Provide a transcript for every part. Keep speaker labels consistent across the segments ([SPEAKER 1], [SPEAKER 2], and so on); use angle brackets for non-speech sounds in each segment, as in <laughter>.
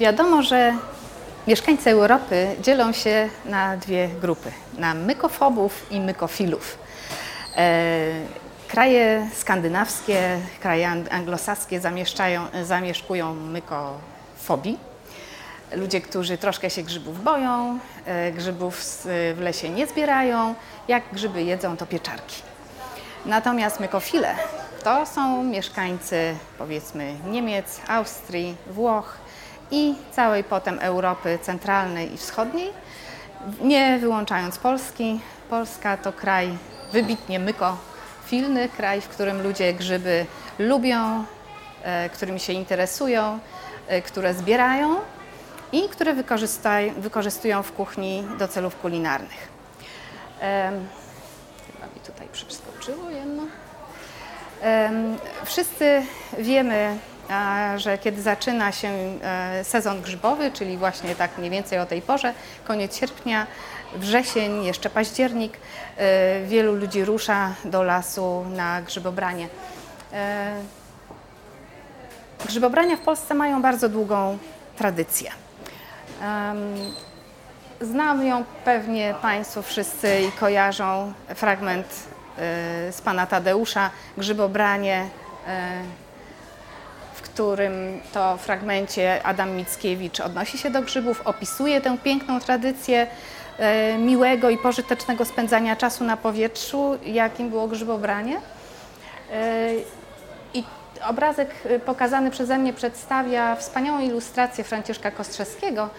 [SPEAKER 1] Wiadomo, że mieszkańcy Europy dzielą się na dwie grupy: na mykofobów i mykofilów. E, kraje skandynawskie, kraje anglosaskie zamieszkują mykofobii. Ludzie, którzy troszkę się grzybów boją, e, grzybów w lesie nie zbierają, jak grzyby jedzą, to pieczarki. Natomiast mykofile to są mieszkańcy powiedzmy Niemiec, Austrii, Włoch i całej potem Europy centralnej i wschodniej, nie wyłączając Polski. Polska to kraj wybitnie mykofilny, kraj, w którym ludzie grzyby lubią, e, którymi się interesują, e, które zbierają i które wykorzystują w kuchni do celów kulinarnych. Chyba mi tutaj przeskoczyło jedno. Wszyscy wiemy, że kiedy zaczyna się e, sezon grzybowy, czyli właśnie tak mniej więcej o tej porze, koniec sierpnia, wrzesień, jeszcze październik, e, wielu ludzi rusza do lasu na grzybobranie. E, grzybobrania w Polsce mają bardzo długą tradycję. Znam ją pewnie Państwo wszyscy i kojarzą fragment z pana Tadeusza, Grzybobranie, którym to fragmencie Adam Mickiewicz odnosi się do grzybów, opisuje tę piękną tradycję miłego i pożytecznego spędzania czasu na powietrzu, jakim było grzybobranie. I obrazek pokazany przeze mnie przedstawia wspaniałą ilustrację Franciszka Kostrzewskiego,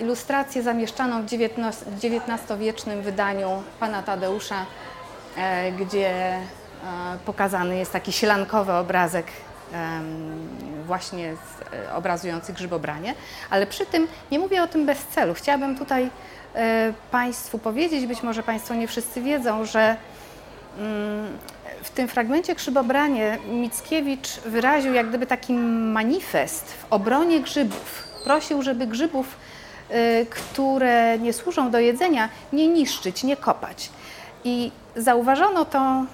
[SPEAKER 1] ilustrację zamieszczaną w XIX-wiecznym wydaniu pana Tadeusza E, gdzie e, pokazany jest taki sielankowy obrazek właśnie e, obrazujący grzybobranie, ale przy tym nie mówię o tym bez celu. Chciałabym tutaj Państwu powiedzieć, być może Państwo nie wszyscy wiedzą, że mm, w tym fragmencie Grzybobranie Mickiewicz wyraził jak gdyby taki manifest w obronie grzybów. Prosił, żeby grzybów, które nie służą do jedzenia, nie niszczyć, nie kopać. I zauważono to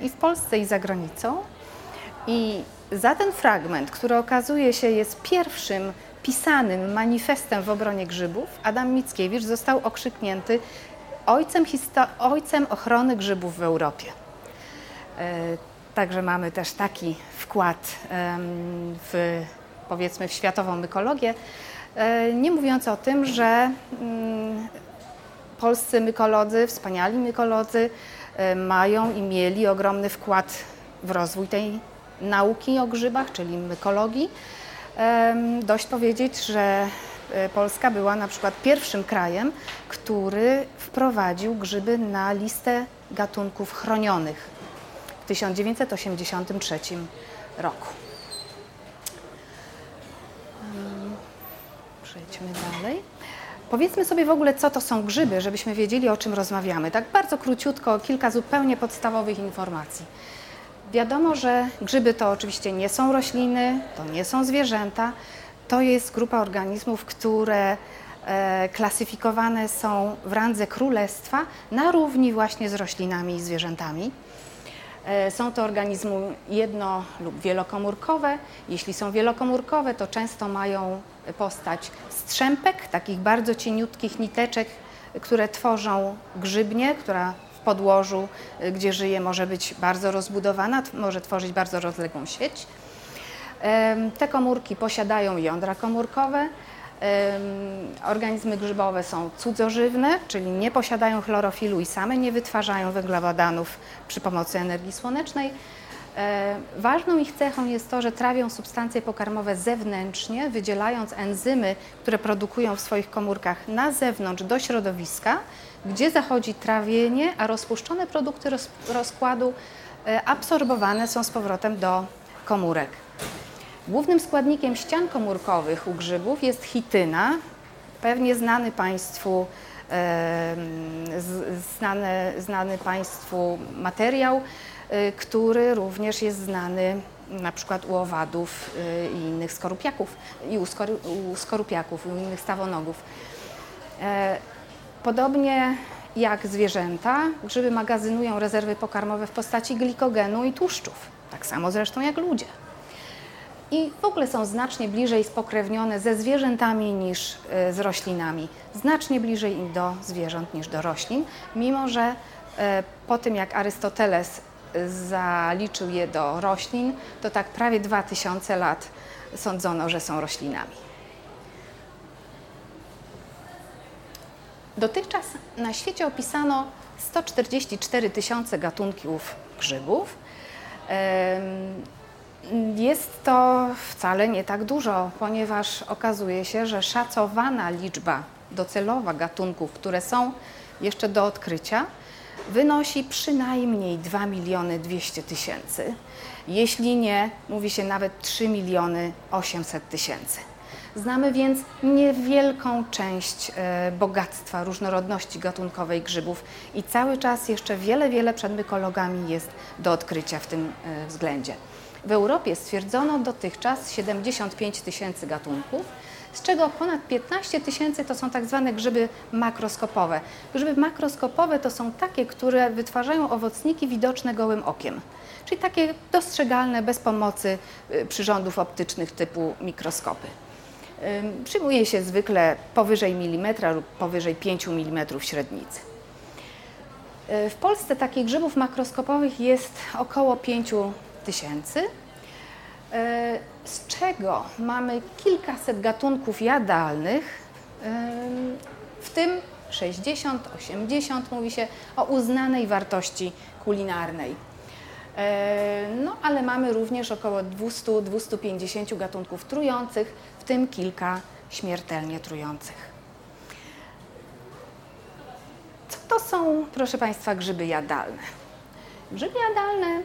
[SPEAKER 1] i w Polsce, i za granicą. I za ten fragment, który okazuje się jest pierwszym pisanym manifestem w obronie grzybów, Adam Mickiewicz został okrzyknięty ojcem, ojcem ochrony grzybów w Europie. E, także mamy też taki wkład w, powiedzmy, w światową mykologię. E, nie mówiąc o tym, że mm, polscy mykolodzy, wspaniali mykolodzy e, mają i mieli ogromny wkład w rozwój tej nauki o grzybach, czyli mykologii. Dość powiedzieć, że e, Polska była na przykład pierwszym krajem, który wprowadził grzyby na listę gatunków chronionych w 1983 roku. Przejdźmy dalej. Powiedzmy sobie w ogóle, co to są grzyby, żebyśmy wiedzieli, o czym rozmawiamy. Tak bardzo króciutko, kilka zupełnie podstawowych informacji. Wiadomo, że grzyby to oczywiście nie są rośliny, to nie są zwierzęta, to jest grupa organizmów, które e, klasyfikowane są w randze królestwa na równi właśnie z roślinami i zwierzętami. E, są to organizmy jedno- lub wielokomórkowe. Jeśli są wielokomórkowe, to często mają postać strzępek, takich bardzo cieniutkich niteczek, które tworzą grzybnię, która podłożu, e, gdzie żyje, może być bardzo rozbudowana, może tworzyć bardzo rozległą sieć. Te komórki posiadają jądra komórkowe, Organizmy grzybowe są cudzożywne, czyli nie posiadają chlorofilu i same nie wytwarzają węglowodanów przy pomocy energii słonecznej. E, ważną ich cechą jest to, że trawią substancje pokarmowe zewnętrznie, wydzielając enzymy, które produkują w swoich komórkach na zewnątrz do środowiska, gdzie zachodzi trawienie, a rozpuszczone produkty rozkładu e, absorbowane są z powrotem do komórek. Głównym składnikiem ścian komórkowych u grzybów jest chityna, pewnie znany Państwu, e, znany, Państwu materiał, e, który również jest znany na przykład u owadów i innych skorupiaków, i u skorupiaków, u innych stawonogów. E, podobnie jak zwierzęta, grzyby magazynują rezerwy pokarmowe w postaci glikogenu i tłuszczów, tak samo zresztą jak ludzie. i w ogóle są znacznie bliżej spokrewnione ze zwierzętami niż e, z roślinami. Znacznie bliżej im do zwierząt niż do roślin, mimo że e, po tym jak Arystoteles zaliczył je do roślin, to tak prawie 2000 lat sądzono, że są roślinami. Dotychczas na świecie opisano 144 tysiące gatunków grzybów. Jest to wcale nie tak dużo, ponieważ okazuje się, że szacowana liczba docelowa gatunków, które są jeszcze do odkrycia, wynosi przynajmniej 2 miliony 200 tysięcy. Jeśli nie, mówi się nawet 3 miliony 800 tysięcy. Znamy więc niewielką część e, bogactwa, różnorodności gatunkowej grzybów i cały czas jeszcze wiele, wiele przed mykologami jest do odkrycia w tym e, względzie. W Europie stwierdzono dotychczas 75 tysięcy gatunków, z czego ponad 15 tysięcy to są tak zwane grzyby makroskopowe. Grzyby makroskopowe to są takie, które wytwarzają owocniki widoczne gołym okiem, czyli takie dostrzegalne bez pomocy y, przyrządów optycznych typu mikroskopy. Przyjmuje się zwykle powyżej milimetra lub powyżej 5 mm średnicy. Y, w Polsce takich grzybów makroskopowych jest około 5 tysięcy, e, z czego mamy kilkaset gatunków jadalnych, w tym 60-80 mówi się o uznanej wartości kulinarnej. E, no, ale mamy również około 200-250 gatunków trujących, w tym kilka śmiertelnie trujących. Co to są, proszę Państwa, grzyby jadalne? Grzyby jadalne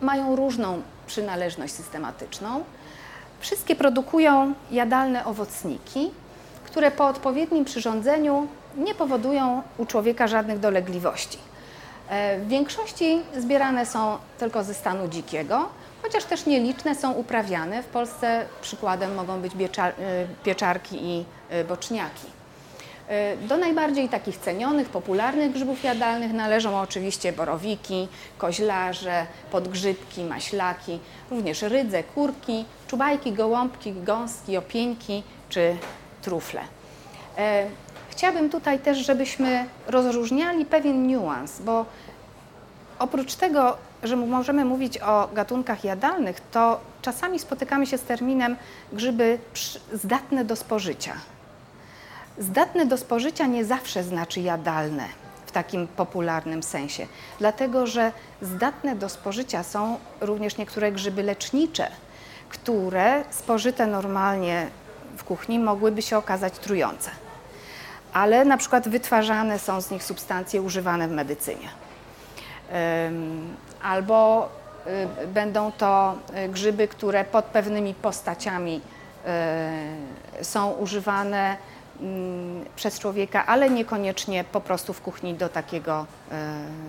[SPEAKER 1] mają różną przynależność systematyczną. Wszystkie produkują jadalne owocniki, które po odpowiednim przyrządzeniu nie powodują u człowieka żadnych dolegliwości. E, w większości zbierane są tylko ze stanu dzikiego, chociaż też nieliczne są uprawiane. W Polsce przykładem mogą być e, pieczarki i e, boczniaki. E, do najbardziej takich cenionych, popularnych grzybów jadalnych należą oczywiście borowiki, koźlarze, podgrzybki, maślaki, również rydze, kurki, czubajki, gołąbki, gąski, opieńki czy trufle. E, chciałabym tutaj też, żebyśmy rozróżniali pewien niuans, bo oprócz tego, że możemy mówić o gatunkach jadalnych, to czasami spotykamy się z terminem grzyby zdatne do spożycia. Zdatne do spożycia nie zawsze znaczy jadalne w takim popularnym sensie, dlatego że zdatne do spożycia są również niektóre grzyby lecznicze, które spożyte normalnie w kuchni mogłyby się okazać trujące. Ale na przykład wytwarzane są z nich substancje używane w medycynie. Albo y, będą to y, grzyby, które pod pewnymi postaciami y, są używane Mm, przez człowieka, ale niekoniecznie po prostu w kuchni do takiego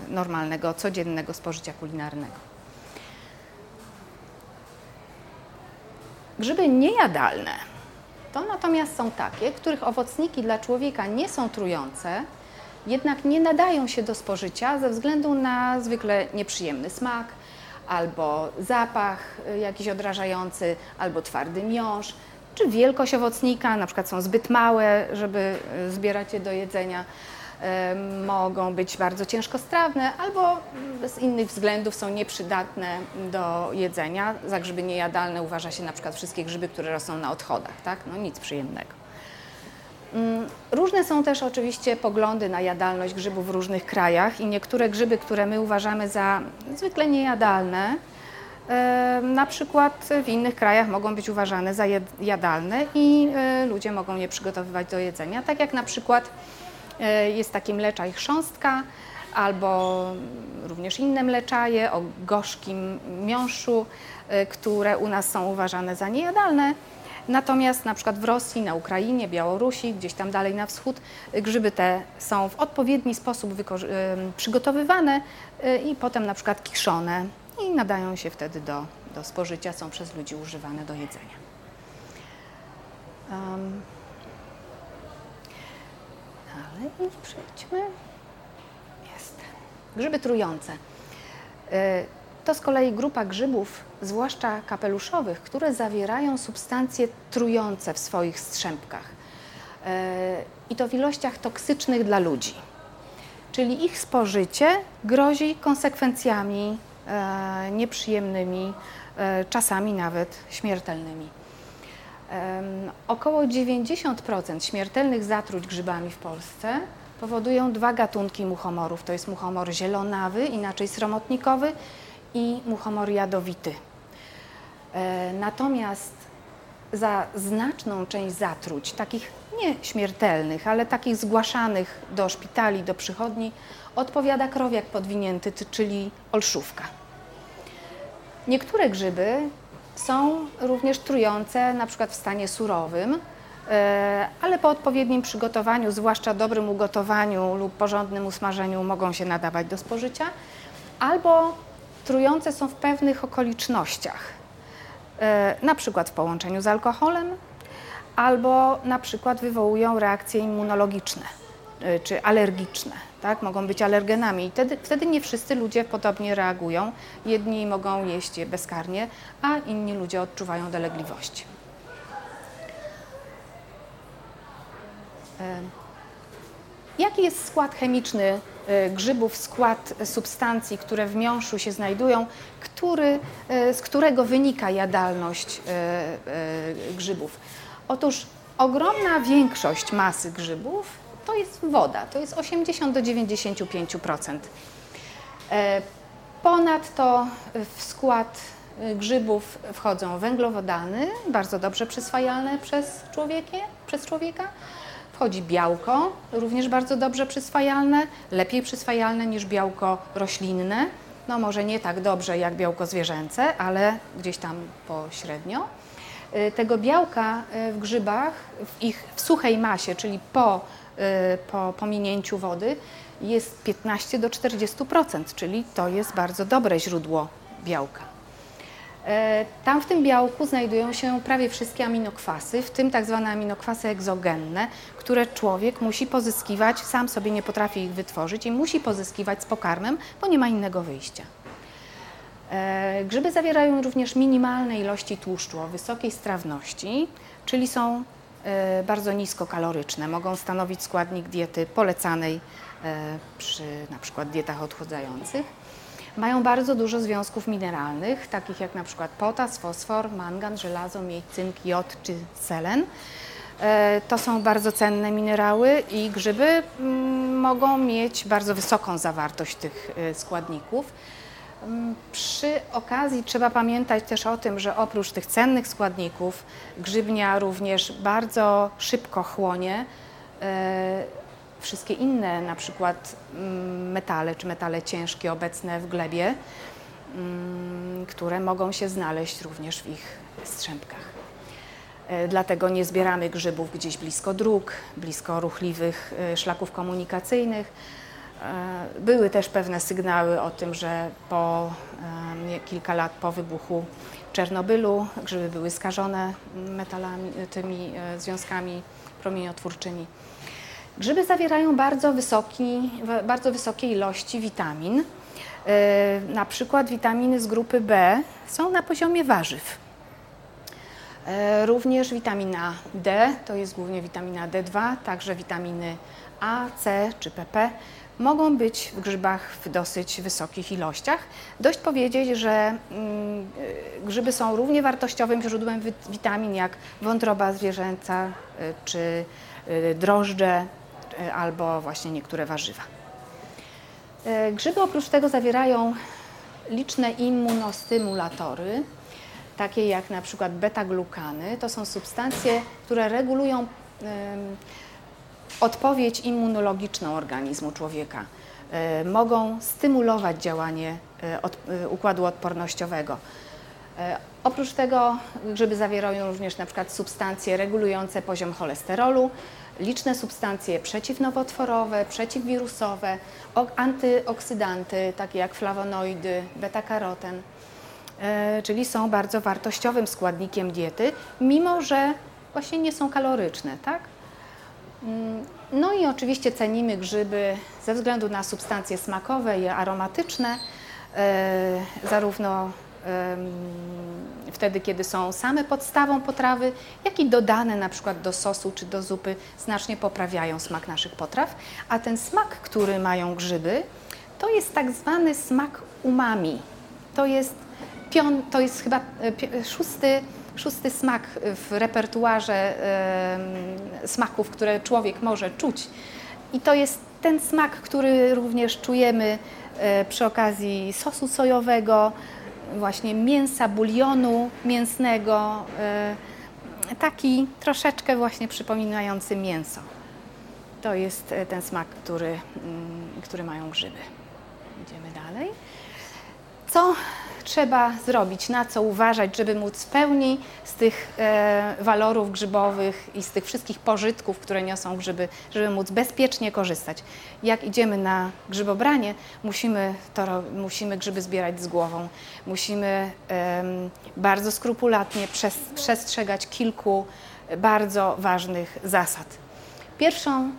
[SPEAKER 1] normalnego, codziennego spożycia kulinarnego. Grzyby niejadalne to natomiast są takie, których owocniki dla człowieka nie są trujące, jednak nie nadają się do spożycia ze względu na zwykle nieprzyjemny smak, albo zapach e, jakiś odrażający, albo twardy miąższ, czy wielkość owocnika, na przykład są zbyt małe, żeby e, zbierać je do jedzenia, mogą być bardzo ciężkostrawne albo z innych względów są nieprzydatne do jedzenia. Za grzyby niejadalne uważa się na przykład wszystkie grzyby, które rosną na odchodach, tak? No nic przyjemnego. Mm, różne są też oczywiście poglądy na jadalność grzybów w różnych krajach i niektóre grzyby, które my uważamy za zwykle niejadalne, na przykład w innych krajach mogą być uważane za jadalne i e, ludzie mogą je przygotowywać do jedzenia, tak jak na przykład e, jest taki mleczaj chrząstka albo również inne mleczaje o gorzkim miąższu, e, które u nas są uważane za niejadalne. Natomiast na przykład w Rosji, na Ukrainie, Białorusi, gdzieś tam dalej na wschód, grzyby te są w odpowiedni sposób przygotowywane i potem na przykład kiszone i nadają się wtedy do, do spożycia, są przez ludzi używane do jedzenia. Um, dalej przejdźmy. Jest. Grzyby trujące. Y, to z kolei grupa grzybów, zwłaszcza kapeluszowych, które zawierają substancje trujące w swoich strzępkach. E, I to w ilościach toksycznych dla ludzi. Czyli ich spożycie grozi konsekwencjami e, nieprzyjemnymi, e, czasami nawet śmiertelnymi. Około 90% śmiertelnych zatruć grzybami w Polsce powodują dwa gatunki muchomorów. To jest muchomor zielonawy, inaczej sromotnikowy i muchomor jadowity. E, natomiast za znaczną część zatruć, takich nie śmiertelnych, ale takich zgłaszanych do szpitali, do przychodni, odpowiada krowiak podwinięty, czyli olszówka. Niektóre grzyby są również trujące, na przykład w stanie surowym, e, ale po odpowiednim przygotowaniu, zwłaszcza dobrym ugotowaniu lub porządnym usmażeniu, mogą się nadawać do spożycia, albo trujące są w pewnych okolicznościach, e, na przykład w połączeniu z alkoholem, albo na przykład wywołują reakcje immunologiczne e, czy alergiczne. Tak? Mogą być alergenami i wtedy, wtedy nie wszyscy ludzie podobnie reagują. Jedni mogą jeść je bezkarnie, a inni ludzie odczuwają dolegliwości. E, jaki jest skład chemiczny grzybów, skład substancji, które w miąższu się znajdują, który, e, z którego wynika jadalność e, grzybów. Otóż ogromna większość masy grzybów to jest woda, to jest 80 do 95%. Ponadto w skład grzybów wchodzą węglowodany, bardzo dobrze przyswajalne przez, przez człowieka, wchodzi białko, również bardzo dobrze przyswajalne, lepiej przyswajalne niż białko roślinne. No może nie tak dobrze jak białko zwierzęce, ale gdzieś tam pośrednio. Y, tego białka y, w grzybach, w ich w suchej masie, czyli po, y, po pominięciu wody, jest 15 do 40%, czyli to jest bardzo dobre źródło białka. E, tam w tym białku znajdują się prawie wszystkie aminokwasy, w tym tak zwane aminokwasy egzogenne, które człowiek musi pozyskiwać, sam sobie nie potrafi ich wytworzyć i musi pozyskiwać z pokarmem, bo nie ma innego wyjścia. E, grzyby zawierają również minimalne ilości tłuszczu o wysokiej strawności, czyli są e, bardzo niskokaloryczne. Mogą stanowić składnik diety polecanej przy na przykład dietach odchudzających mają bardzo dużo związków mineralnych, takich jak na przykład potas, fosfor, mangan, żelazo, miedź, cynk, jod czy selen. E, to są bardzo cenne minerały i grzyby mm, mogą mieć bardzo wysoką zawartość tych e, składników. Mm, przy okazji trzeba pamiętać też o tym, że oprócz tych cennych składników grzybnia również bardzo szybko chłonie e, wszystkie inne, na przykład mm, metale czy metale ciężkie obecne w glebie, które mogą się znaleźć również w ich strzępkach. E, dlatego nie zbieramy grzybów gdzieś blisko dróg, blisko ruchliwych e, szlaków komunikacyjnych. E, były też pewne sygnały o tym, że po kilka lat po wybuchu Czernobylu grzyby były skażone metalami, tymi związkami promieniotwórczymi. Grzyby zawierają bardzo, wysoki, bardzo wysokie ilości witamin. Na przykład witaminy z grupy B są na poziomie warzyw. E, również witamina D, to jest głównie witamina D2, także witaminy A, C czy PP mogą być w grzybach w dosyć wysokich ilościach. Dość powiedzieć, że mm, grzyby są równie wartościowym źródłem witamin jak wątroba zwierzęca czy drożdże E, albo właśnie niektóre warzywa. E, grzyby oprócz tego zawierają liczne immunostymulatory, takie jak na przykład beta-glukany. To są substancje, które regulują odpowiedź immunologiczną organizmu człowieka. E, mogą stymulować działanie układu odpornościowego. Oprócz tego grzyby zawierają również na przykład substancje regulujące poziom cholesterolu, liczne substancje przeciwnowotworowe, przeciwwirusowe, antyoksydanty, takie jak flawonoidy, beta-karoten, e, czyli są bardzo wartościowym składnikiem diety, mimo że właśnie nie są kaloryczne, tak? Mm, no i oczywiście cenimy grzyby ze względu na substancje smakowe i aromatyczne, e, zarówno wtedy, kiedy są same podstawą potrawy, jak i dodane na przykład do sosu czy do zupy, znacznie poprawiają smak naszych potraw. A ten smak, który mają grzyby, to jest tak zwany smak umami. To jest, pion, to jest chyba e, szósty, szósty smak w repertuarze smaków, które człowiek może czuć. I to jest ten smak, który również czujemy e, przy okazji sosu sojowego, właśnie mięsa, bulionu mięsnego, e, taki troszeczkę właśnie przypominający mięso. To jest ten smak, który, mm, który mają grzyby. Idziemy dalej. Co trzeba zrobić, na co uważać, żeby móc w pełni z tych e, walorów grzybowych i z tych wszystkich pożytków, które niosą grzyby, żeby móc bezpiecznie korzystać. Jak idziemy na grzybobranie, musimy, to, musimy grzyby zbierać z głową, musimy e, bardzo skrupulatnie przez, przestrzegać kilku bardzo ważnych zasad. Pierwszą,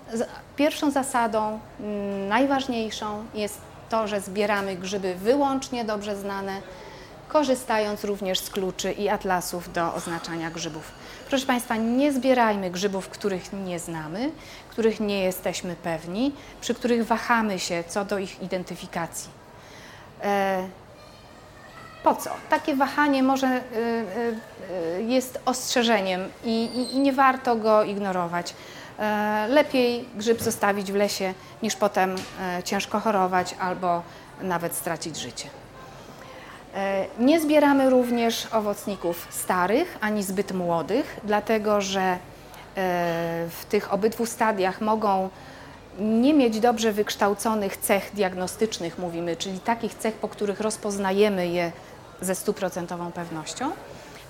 [SPEAKER 1] pierwszą zasadą, najważniejszą jest to, że zbieramy grzyby wyłącznie dobrze znane, korzystając również z kluczy i atlasów do oznaczania grzybów. Proszę Państwa, nie zbierajmy grzybów, których nie znamy, których nie jesteśmy pewni, przy których wahamy się co do ich identyfikacji. E, po co? Takie wahanie może y, y, jest ostrzeżeniem i, i, i nie warto go ignorować. E, lepiej grzyb zostawić w lesie, niż potem e, ciężko chorować albo nawet stracić życie. E, nie zbieramy również owocników starych ani zbyt młodych, dlatego że w tych obydwu stadiach mogą nie mieć dobrze wykształconych cech diagnostycznych, mówimy, czyli takich cech, po których rozpoznajemy je ze stuprocentową pewnością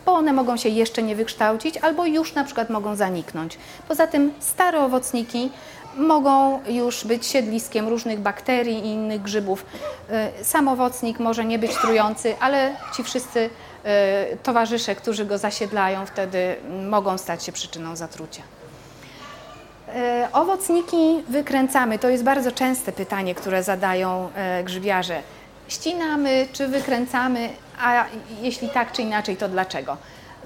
[SPEAKER 1] bo one mogą się jeszcze nie wykształcić albo już na przykład mogą zaniknąć. Poza tym stare owocniki mogą już być siedliskiem różnych bakterii i innych grzybów. Y, sam owocnik może nie być trujący, ale ci wszyscy y, towarzysze, którzy go zasiedlają, wtedy mogą stać się przyczyną zatrucia. Y, owocniki wykręcamy. To jest bardzo częste pytanie, które zadają grzybiarze. Ścinamy czy wykręcamy, a jeśli tak czy inaczej, to dlaczego?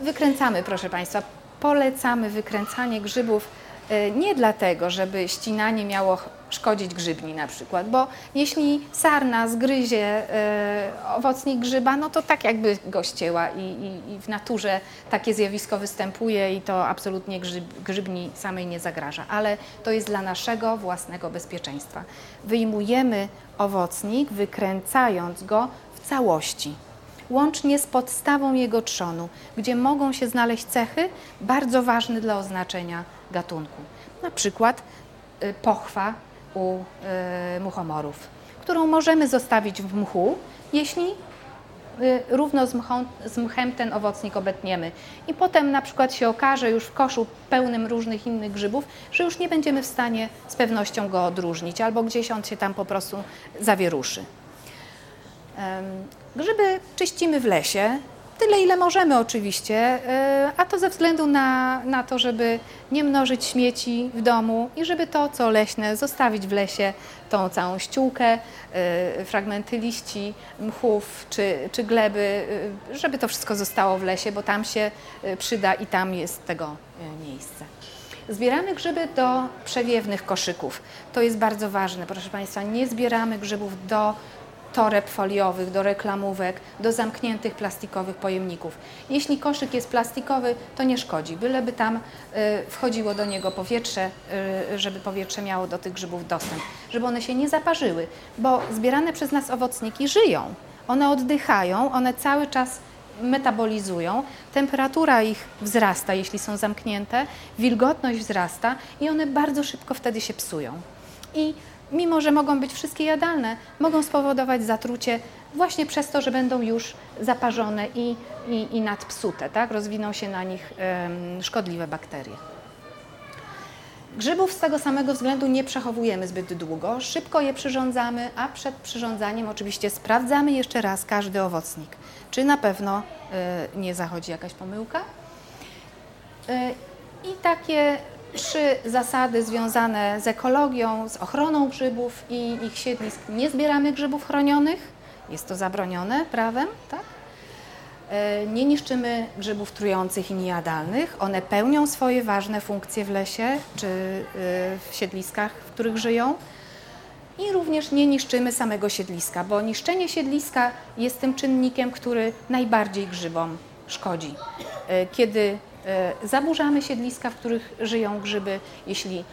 [SPEAKER 1] Wykręcamy, proszę Państwa, polecamy wykręcanie grzybów e, nie dlatego, żeby ścinanie miało szkodzić grzybni na przykład, bo jeśli sarna zgryzie e, owocnik grzyba, no to tak jakby go ścięła i, i, i w naturze takie zjawisko występuje i to absolutnie grzyb, grzybni samej nie zagraża, ale to jest dla naszego własnego bezpieczeństwa. Wyjmujemy owocnik, wykręcając go w całości łącznie z podstawą jego trzonu, gdzie mogą się znaleźć cechy bardzo ważne dla oznaczenia gatunku. Na przykład y, pochwa u y, muchomorów, którą możemy zostawić w mchu, jeśli y, równo z, mchą, z mchem ten owocnik obetniemy. I potem na przykład się okaże już w koszu pełnym różnych innych grzybów, że już nie będziemy w stanie z pewnością go odróżnić, albo gdzieś on się tam po prostu zawieruszy. Grzyby czyścimy w lesie, tyle ile możemy oczywiście, e, a to ze względu na, na to, żeby nie mnożyć śmieci w domu i żeby to, co leśne, zostawić w lesie, tą całą ściółkę, e, fragmenty liści, mchów czy, czy gleby, e, żeby to wszystko zostało w lesie, bo tam się przyda i tam jest tego miejsce. Zbieramy grzyby do przewiewnych koszyków. To jest bardzo ważne, proszę Państwa. Nie zbieramy grzybów do toreb foliowych, do reklamówek, do zamkniętych plastikowych pojemników. Jeśli koszyk jest plastikowy, to nie szkodzi, byleby tam y, wchodziło do niego powietrze, y, żeby powietrze miało do tych grzybów dostęp, żeby one się nie zaparzyły, bo zbierane przez nas owocniki żyją. One oddychają, one cały czas metabolizują, temperatura ich wzrasta, jeśli są zamknięte, wilgotność wzrasta i one bardzo szybko wtedy się psują. I mimo że mogą być wszystkie jadalne, mogą spowodować zatrucie właśnie przez to, że będą już zaparzone i, i, i nadpsute, tak? rozwiną się na nich um, szkodliwe bakterie. Grzybów z tego samego względu nie przechowujemy zbyt długo, szybko je przyrządzamy, a przed przyrządzaniem oczywiście sprawdzamy jeszcze raz każdy owocnik, czy na pewno y, nie zachodzi jakaś pomyłka. Y, I takie trzy zasady związane z ekologią, z ochroną grzybów i ich siedlisk. Nie zbieramy grzybów chronionych, Jest to zabronione prawem, tak? E, nie niszczymy grzybów trujących i niejadalnych. One pełnią swoje ważne funkcje w lesie czy e, w siedliskach, w których żyją. I również nie niszczymy samego siedliska, bo niszczenie siedliska jest tym czynnikiem, który najbardziej grzybom szkodzi. E, kiedy zaburzamy siedliska, w których żyją grzyby, jeśli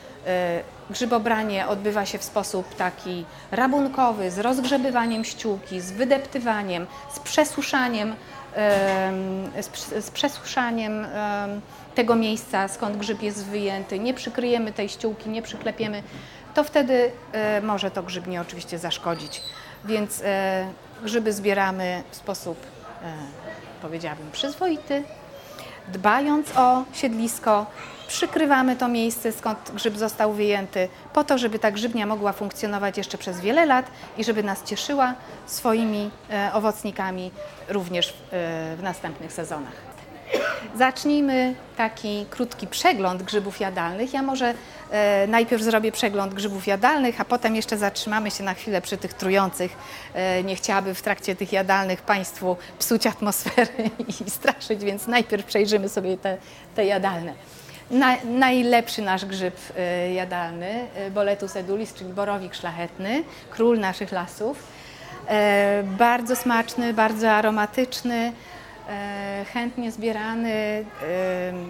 [SPEAKER 1] grzybobranie odbywa się w sposób taki rabunkowy, z rozgrzebywaniem ściółki, z wydeptywaniem, z przesuszaniem z, przesuszaniem tego miejsca, skąd grzyb jest wyjęty, nie przykryjemy tej ściółki, nie przyklepiemy, to wtedy e, może to grzybnie oczywiście zaszkodzić. Więc e, grzyby zbieramy w sposób, e, powiedziałabym, przyzwoity, dbając o siedlisko, przykrywamy to miejsce, skąd grzyb został wyjęty, po to, żeby ta grzybnia mogła funkcjonować jeszcze przez wiele lat i żeby nas cieszyła swoimi e, owocnikami również w, e, w następnych sezonach. Zacznijmy taki krótki przegląd grzybów jadalnych. Ja może najpierw zrobię przegląd grzybów jadalnych, a potem jeszcze zatrzymamy się na chwilę przy tych trujących. E, nie chciałaby w trakcie tych jadalnych Państwu psuć atmosfery <laughs> i straszyć, więc najpierw przejrzymy sobie te, te jadalne. Na, najlepszy nasz grzyb y, jadalny, Boletus edulis, czyli borowik szlachetny, król naszych lasów. E, bardzo smaczny, bardzo aromatyczny, e, chętnie zbierany, e,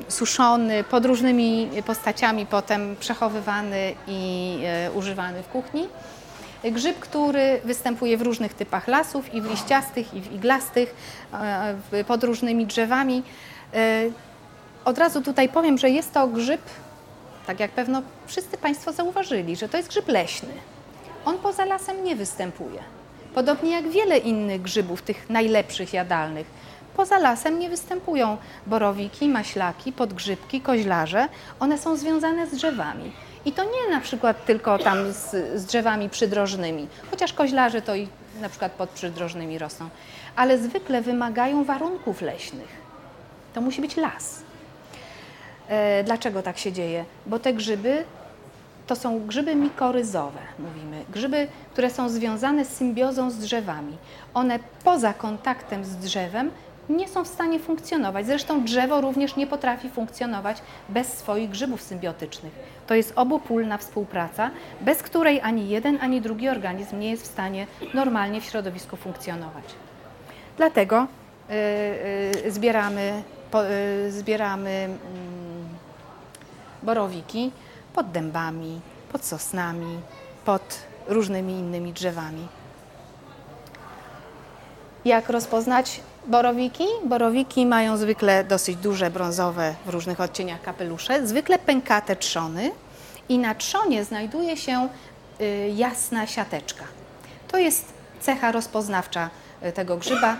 [SPEAKER 1] suszony, pod różnymi postaciami potem przechowywany i e, używany w kuchni. Grzyb, który występuje w różnych typach lasów, i w liściastych, i w iglastych, e, pod różnymi drzewami. E, od razu tutaj powiem, że jest to grzyb, tak jak pewno wszyscy Państwo zauważyli, że to jest grzyb leśny. On poza lasem nie występuje. Podobnie jak wiele innych grzybów, tych najlepszych jadalnych. Poza lasem nie występują borowiki, maślaki, podgrzybki, koźlarze. One są związane z drzewami. I to nie na przykład tylko tam z, z drzewami przydrożnymi, chociaż koźlarze to i na przykład pod przydrożnymi rosną, ale zwykle wymagają warunków leśnych. To musi być las. E, dlaczego tak się dzieje? Bo te grzyby to są grzyby mikoryzowe, mówimy. Grzyby, które są związane z symbiozą z drzewami. One poza kontaktem z drzewem nie są w stanie funkcjonować. Zresztą drzewo również nie potrafi funkcjonować bez swoich grzybów symbiotycznych. To jest obopólna współpraca, bez której ani jeden, ani drugi organizm nie jest w stanie normalnie w środowisku funkcjonować. Dlatego yy, yy, zbieramy, po, yy, zbieramy mm, borowiki pod dębami, pod sosnami, pod różnymi innymi drzewami. Jak rozpoznać borowiki? Borowiki mają zwykle dosyć duże brązowe w różnych odcieniach kapelusze, zwykle pękate trzony i na trzonie znajduje się y, jasna siateczka. To jest cecha rozpoznawcza y, tego grzyba, y,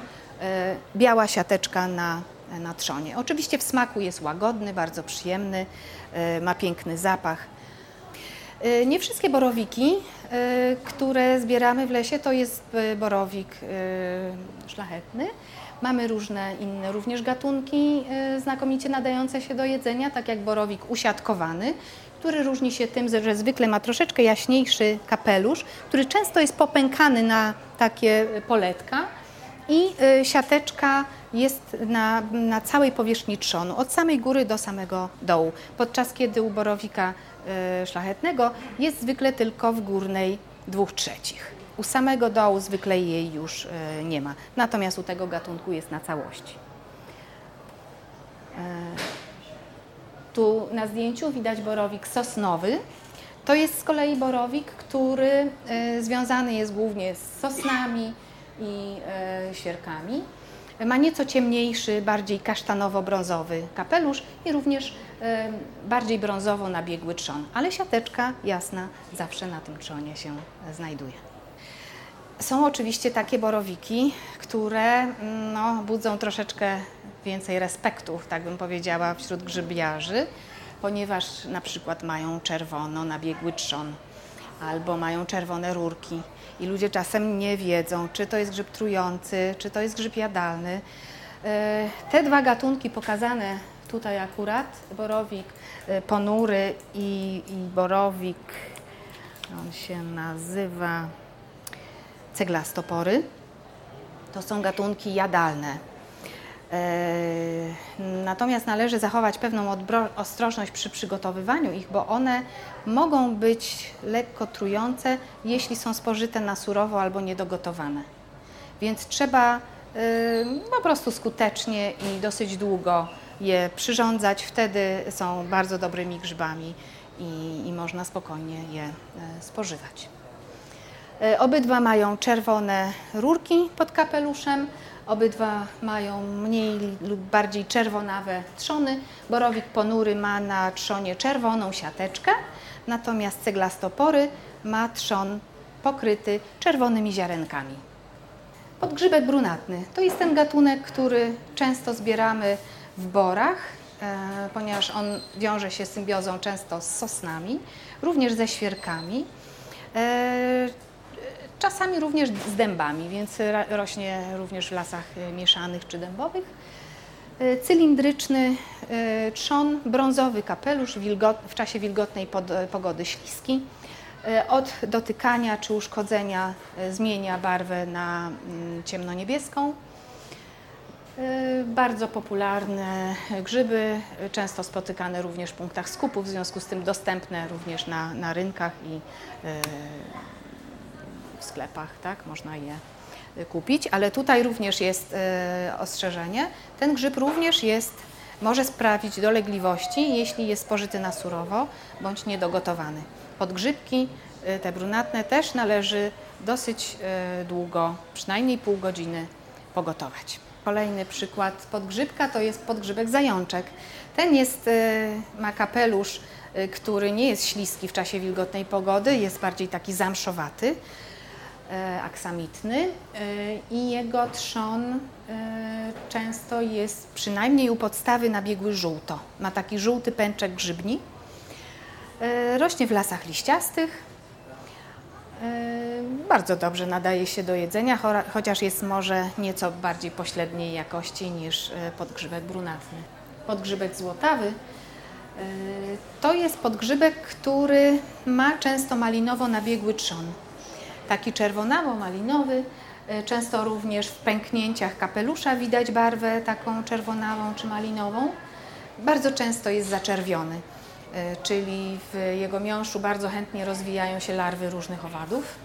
[SPEAKER 1] biała siateczka na na trzonie. Oczywiście w smaku jest łagodny, bardzo przyjemny, ma piękny zapach. Nie wszystkie borowiki, które zbieramy w lesie, to jest borowik szlachetny. Mamy różne inne również gatunki znakomicie nadające się do jedzenia, tak jak borowik usiadkowany, który różni się tym, że zwykle ma troszeczkę jaśniejszy kapelusz, który często jest popękany na takie poletka i siateczka jest na, na całej powierzchni trzonu, od samej góry do samego dołu, podczas kiedy u borowika y, szlachetnego jest zwykle tylko w górnej dwóch trzecich. U samego dołu zwykle jej już y, nie ma, natomiast u tego gatunku jest na całości. Y, tu na zdjęciu widać borowik sosnowy. To jest z kolei borowik, który związany jest głównie z sosnami i świerkami. Ma nieco ciemniejszy, bardziej kasztanowo-brązowy kapelusz i również bardziej brązowo nabiegły trzon, ale siateczka jasna zawsze na tym trzonie się znajduje. Są oczywiście takie borowiki, które mm, no, budzą troszeczkę więcej respektu, tak bym powiedziała, wśród grzybiarzy, ponieważ na przykład mają czerwono nabiegły trzon albo mają czerwone rurki i ludzie czasem nie wiedzą, czy to jest grzyb trujący, czy to jest grzyb jadalny. E, te dwa gatunki pokazane tutaj akurat, borowik e, ponury i, i borowik, on się nazywa ceglastopory. To są gatunki jadalne. Natomiast należy zachować pewną ostrożność przy przygotowywaniu ich, bo one mogą być lekko trujące, jeśli są spożyte na surowo albo niedogotowane. Więc trzeba po prostu skutecznie i dosyć długo je przyrządzać, wtedy są bardzo dobrymi grzybami i, i można spokojnie je e, spożywać. E, obydwa mają czerwone rurki pod kapeluszem, obydwa mają mniej lub bardziej czerwonawe trzony. Borowik ponury ma na trzonie czerwoną siateczkę, natomiast ceglastopory ma trzon pokryty czerwonymi ziarenkami. Podgrzybek brunatny to jest ten gatunek, który często zbieramy w borach, e, ponieważ on wiąże się symbiozą często z sosnami, również ze świerkami. Czasami również z dębami, więc rośnie również w lasach e, mieszanych czy dębowych. Cylindryczny trzon, brązowy kapelusz w czasie wilgotnej pogody śliski. Od dotykania czy uszkodzenia zmienia barwę na mm, ciemnoniebieską. Y, bardzo popularne grzyby, często spotykane również w punktach skupów, w związku z tym dostępne również na, na rynkach i y, w sklepach, tak, można je kupić, ale tutaj również jest y, ostrzeżenie. Ten grzyb również jest, może sprawić dolegliwości, jeśli jest spożyty na surowo bądź niedogotowany. Podgrzybki, te brunatne, też należy dosyć długo, przynajmniej pół godziny pogotować. Kolejny przykład podgrzybka to jest podgrzybek zajączek. Ten jest, y, ma kapelusz, y, który nie jest śliski w czasie wilgotnej pogody, jest bardziej taki zamszowaty, y, aksamitny i jego trzon często jest przynajmniej u podstawy nabiegły żółto. Ma taki żółty pęczek grzybni. Rośnie w lasach liściastych, bardzo dobrze nadaje się do jedzenia, chociaż jest może nieco bardziej pośredniej jakości niż e, podgrzybek brunatny. Podgrzybek złotawy e, to jest podgrzybek, który ma często malinowo nabiegły trzon. Taki czerwonawo-malinowy, e, często również w pęknięciach kapelusza widać barwę taką czerwonawą czy malinową. Bardzo często jest zaczerwiony, czyli w jego miąższu bardzo chętnie rozwijają się larwy różnych owadów.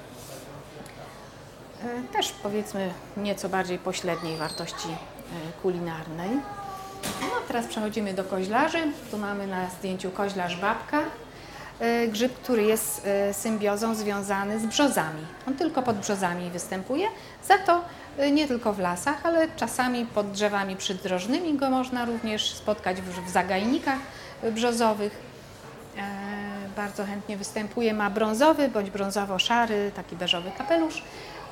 [SPEAKER 1] E, też powiedzmy nieco bardziej pośredniej wartości e, kulinarnej. No, teraz przechodzimy do koźlarzy. Tu mamy na zdjęciu koźlarz babka. E, grzyb, który jest symbiozą związany z brzozami. On tylko pod brzozami występuje, za to nie tylko w lasach, ale czasami pod drzewami przydrożnymi go można również spotkać w zagajnikach brzozowych. Bardzo chętnie występuje, ma brązowy bądź brązowo-szary, taki beżowy kapelusz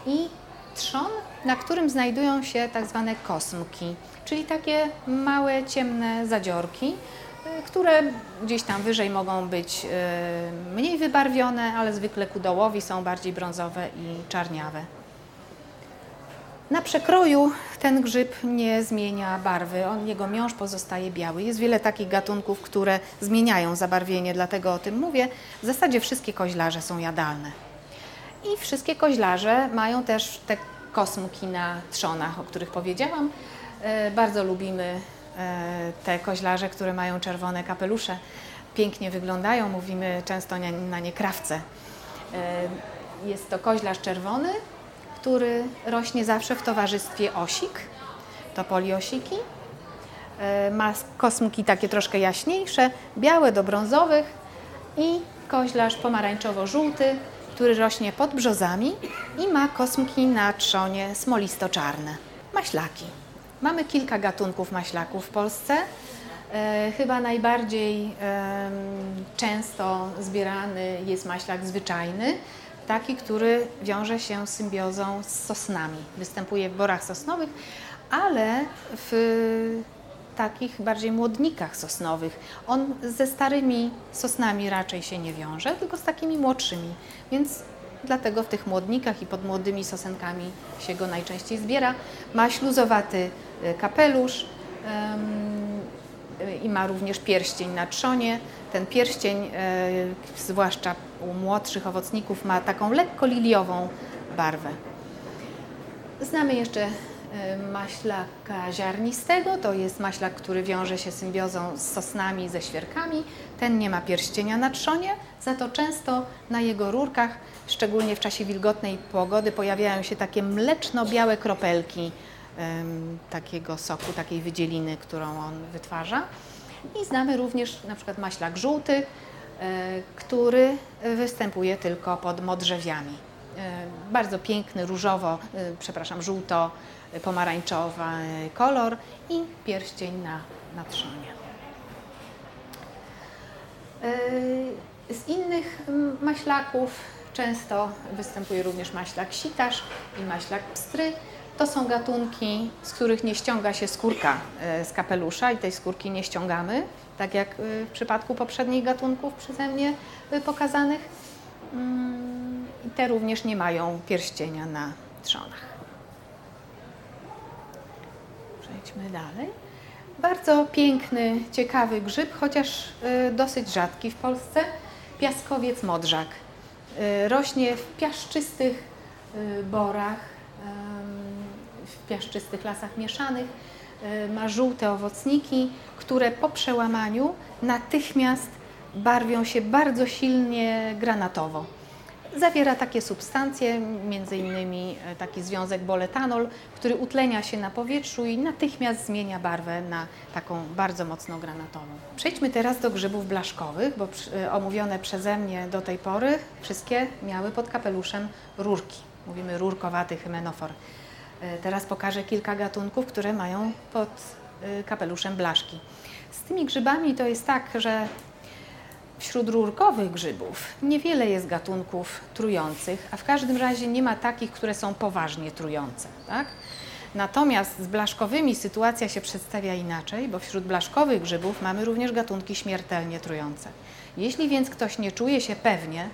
[SPEAKER 1] i trzon, na którym znajdują się tak zwane kosmki, czyli takie małe, ciemne zadziorki, które gdzieś tam wyżej mogą być y, mniej wybarwione, ale zwykle ku dołowi są bardziej brązowe i czarniawe. Na przekroju ten grzyb nie zmienia barwy, on, jego miąższ pozostaje biały. Jest wiele takich gatunków, które zmieniają zabarwienie, dlatego o tym mówię. W zasadzie wszystkie koźlarze są jadalne. I wszystkie koźlarze mają też te kosmki na trzonach, o których powiedziałam. E, bardzo lubimy te koźlarze, które mają czerwone kapelusze. Pięknie wyglądają, mówimy często na nie krawce. E, jest to koźlarz czerwony, który rośnie zawsze w towarzystwie osik, to poliosiki. Ma kosmki takie troszkę jaśniejsze, białe do brązowych i koźlarz pomarańczowo-żółty, który rośnie pod brzozami i ma kosmki na trzonie smolisto-czarne. Maślaki. Mamy kilka gatunków maślaków w Polsce. E, chyba najbardziej często zbierany jest maślak zwyczajny, taki, który wiąże się z symbiozą z sosnami. Występuje w borach sosnowych, ale w takich bardziej młodnikach sosnowych. On ze starymi sosnami raczej się nie wiąże, tylko z takimi młodszymi, więc dlatego w tych młodnikach i pod młodymi sosenkami się go najczęściej zbiera. Ma śluzowaty y, kapelusz i ma również pierścień na trzonie. Ten pierścień, y, zwłaszcza u młodszych owocników, ma taką lekko liliową barwę. Znamy jeszcze maślaka ziarnistego, to jest maślak, który wiąże się symbiozą z sosnami, ze świerkami. Ten nie ma pierścienia na trzonie, za to często na jego rurkach, szczególnie w czasie wilgotnej pogody, pojawiają się takie mleczno-białe kropelki takiego soku, takiej wydzieliny, którą on wytwarza. I znamy również na przykład maślak żółty, e, który występuje tylko pod modrzewiami. E, bardzo piękny, różowo, e, przepraszam, żółto-pomarańczowy kolor i pierścień na, na trzonie. Z innych maślaków często występuje również maślak sitarz i maślak pstry. To są gatunki, z których nie ściąga się skórka e, z kapelusza i tej skórki nie ściągamy, tak jak e, w przypadku poprzednich gatunków przeze mnie e, pokazanych. Mm, te również nie mają pierścienia na trzonach. Dalej. Bardzo piękny, ciekawy grzyb, chociaż dosyć rzadki w Polsce. Piaskowiec modrzak. Rośnie w piaszczystych borach w piaszczystych lasach mieszanych. Ma żółte owocniki, które po przełamaniu natychmiast barwią się bardzo silnie granatowo. Zawiera takie substancje, innymi e, taki związek boletanol, który utlenia się na powietrzu i natychmiast zmienia barwę na taką bardzo mocno granatową. Przejdźmy teraz do grzybów blaszkowych, bo e, omówione przeze mnie do tej pory wszystkie miały pod kapeluszem rurki. Mówimy rurkowaty hymenofor. E, teraz pokażę kilka gatunków, które mają pod kapeluszem blaszki. Z tymi grzybami to jest tak, że wśród rurkowych grzybów niewiele jest gatunków trujących, a w każdym razie nie ma takich, które są poważnie trujące. Tak? Natomiast z blaszkowymi sytuacja się przedstawia inaczej, bo wśród blaszkowych grzybów mamy również gatunki śmiertelnie trujące. Jeśli więc ktoś nie czuje się pewnie,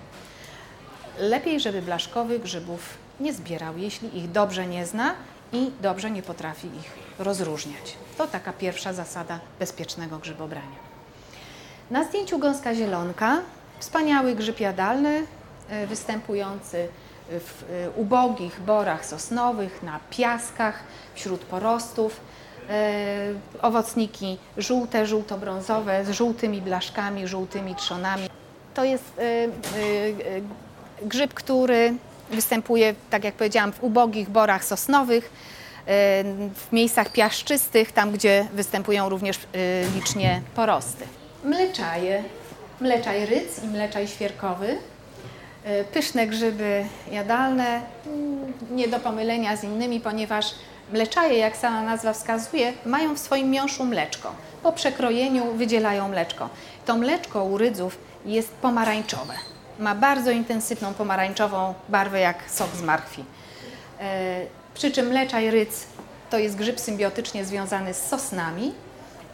[SPEAKER 1] lepiej, żeby blaszkowych grzybów nie zbierał, jeśli ich dobrze nie zna i dobrze nie potrafi ich rozróżniać. To taka pierwsza zasada bezpiecznego grzybobrania. Na zdjęciu gąska zielonka, wspaniały grzyb jadalny, e, występujący w e, ubogich borach sosnowych, na piaskach, wśród porostów. E, owocniki żółte, żółto-brązowe, z żółtymi blaszkami, żółtymi trzonami. To jest grzyb, który Występuje, tak jak powiedziałam, w ubogich borach sosnowych, w miejscach piaszczystych, tam gdzie występują również licznie porosty. Mleczaje, mleczaj ryc i mleczaj świerkowy. E, pyszne grzyby jadalne, mm, nie do pomylenia z innymi, ponieważ mleczaje, jak sama nazwa wskazuje, mają w swoim miąższu mleczko. Po przekrojeniu wydzielają mleczko. To mleczko u rydzów jest pomarańczowe ma bardzo intensywną pomarańczową barwę jak sok z marchwi. E, przy czym mleczaj ryc to jest grzyb symbiotycznie związany z sosnami,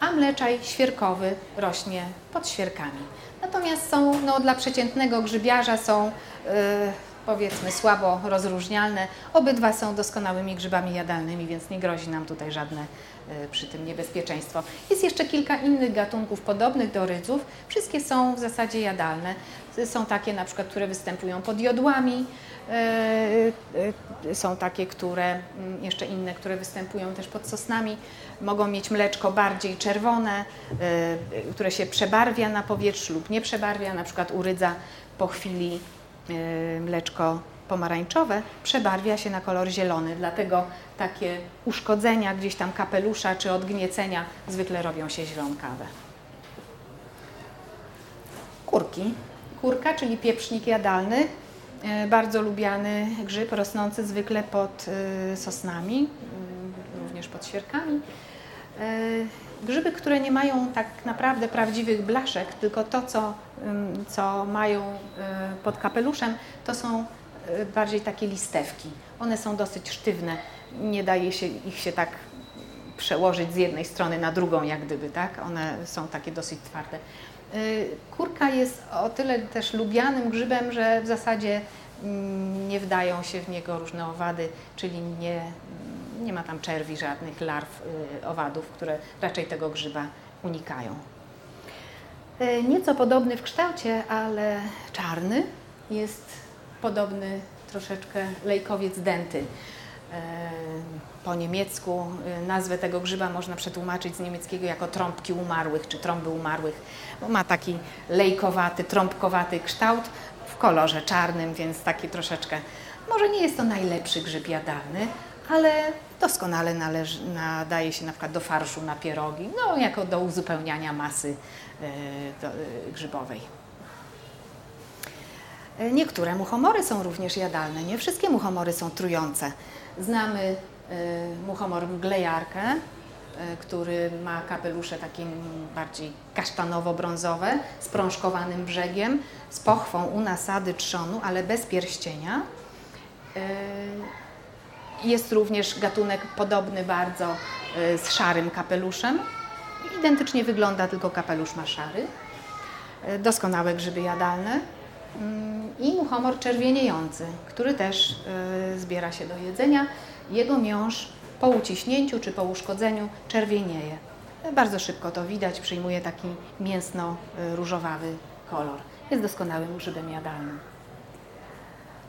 [SPEAKER 1] a mleczaj świerkowy rośnie pod świerkami. Natomiast są no, dla przeciętnego grzybiarza są e, powiedzmy słabo rozróżnialne. Obydwa są doskonałymi grzybami jadalnymi, więc nie grozi nam tutaj żadne y, przy tym niebezpieczeństwo. Jest jeszcze kilka innych gatunków podobnych do rydzów. Wszystkie są w zasadzie jadalne. Są takie na przykład, które występują pod jodłami, są takie, które, mm, jeszcze inne, które występują też pod sosnami. Mogą mieć mleczko bardziej czerwone, które się przebarwia na powietrzu lub nie przebarwia, na przykład u rydza po chwili mleczko pomarańczowe przebarwia się na kolor zielony, dlatego takie uszkodzenia gdzieś tam kapelusza czy odgniecenia zwykle robią się zielonkawe. Kurki. Kurka, czyli pieprznik jadalny, bardzo lubiany grzyb, rosnący zwykle pod y, sosnami, również pod świerkami. Grzyby, które nie mają tak naprawdę prawdziwych blaszek, tylko to, co, co mają pod kapeluszem, to są bardziej takie listewki. One są dosyć sztywne, nie daje się ich się tak przełożyć z jednej strony na drugą, jak gdyby, tak? One są takie dosyć twarde. Y, kurka jest o tyle też lubianym grzybem, że w zasadzie mm, nie wdają się w niego różne owady, czyli nie, nie ma tam czerwi, żadnych larw y, owadów, które raczej tego grzyba unikają. Y, nieco podobny w kształcie, ale czarny, jest podobny troszeczkę lejkowiec denty. po niemiecku nazwę tego grzyba można przetłumaczyć z niemieckiego jako trąbki umarłych czy trąby umarłych, bo ma taki lejkowaty, trąbkowaty kształt w kolorze czarnym, więc taki troszeczkę, może nie jest to najlepszy grzyb jadalny, ale doskonale należy, nadaje się na przykład do farszu na pierogi, no jako do uzupełniania masy do, grzybowej. Niektóre muchomory są również jadalne, nie wszystkie muchomory są trujące. Znamy muchomor mglejarkę, y, który ma kapelusze takie bardziej kasztanowo-brązowe z prążkowanym brzegiem, z pochwą u nasady trzonu, ale bez pierścienia. Y, jest również gatunek podobny bardzo z szarym kapeluszem. Identycznie wygląda, tylko kapelusz ma szary. Doskonałe grzyby jadalne. I muchomor czerwieniejący, który też zbiera się do jedzenia jego miąższ po uciśnięciu czy po uszkodzeniu czerwienieje. Bardzo szybko to widać, przyjmuje taki mięsno-różowawy kolor. Jest doskonałym grzybem jadalnym.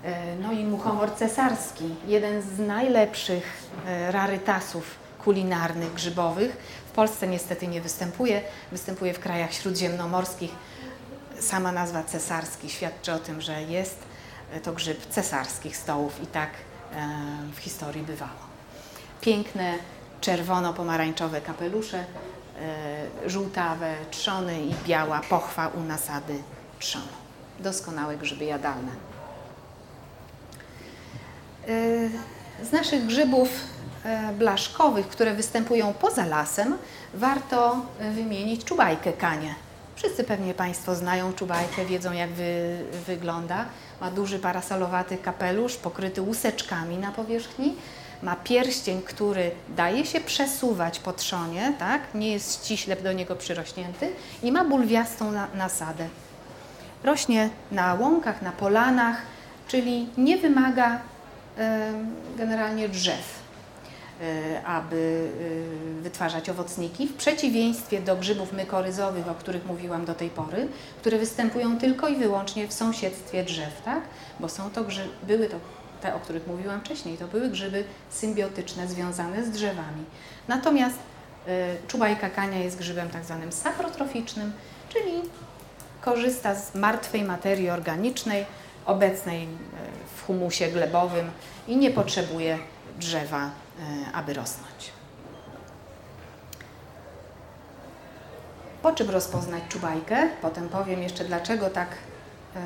[SPEAKER 1] E, no i muchomor cesarski, jeden z najlepszych e, rarytasów kulinarnych, grzybowych. W Polsce niestety nie występuje, występuje w krajach śródziemnomorskich. Sama nazwa cesarski świadczy o tym, że jest to grzyb cesarskich stołów i tak w historii bywało. Piękne czerwono-pomarańczowe kapelusze, e, żółtawe trzony i biała pochwa u nasady trzonu. Doskonałe grzyby jadalne. E, z naszych grzybów e, blaszkowych, które występują poza lasem, warto wymienić czubajkę kanie. Wszyscy pewnie Państwo znają czubajkę, wiedzą jak wy, wygląda. Ma duży parasolowaty kapelusz pokryty łuseczkami na powierzchni. Ma pierścień, który daje się przesuwać po trzonie, tak? nie jest ściśle do niego przyrośnięty i ma bulwiastą na, nasadę. Rośnie na łąkach, na polanach, czyli nie wymaga y, generalnie drzew. E, aby e, wytwarzać owocniki, w przeciwieństwie do grzybów mykoryzowych, o których mówiłam do tej pory, które występują tylko i wyłącznie w sąsiedztwie drzew, tak? bo są to grzyby, były to te, o których mówiłam wcześniej, to były grzyby symbiotyczne związane z drzewami. Natomiast y, czubajka kania jest grzybem tak zwanym saprotroficznym, czyli korzysta z martwej materii organicznej obecnej w humusie glebowym i nie potrzebuje drzewa E, aby rosnąć. Po czym rozpoznać czubajkę? Potem powiem jeszcze, dlaczego tak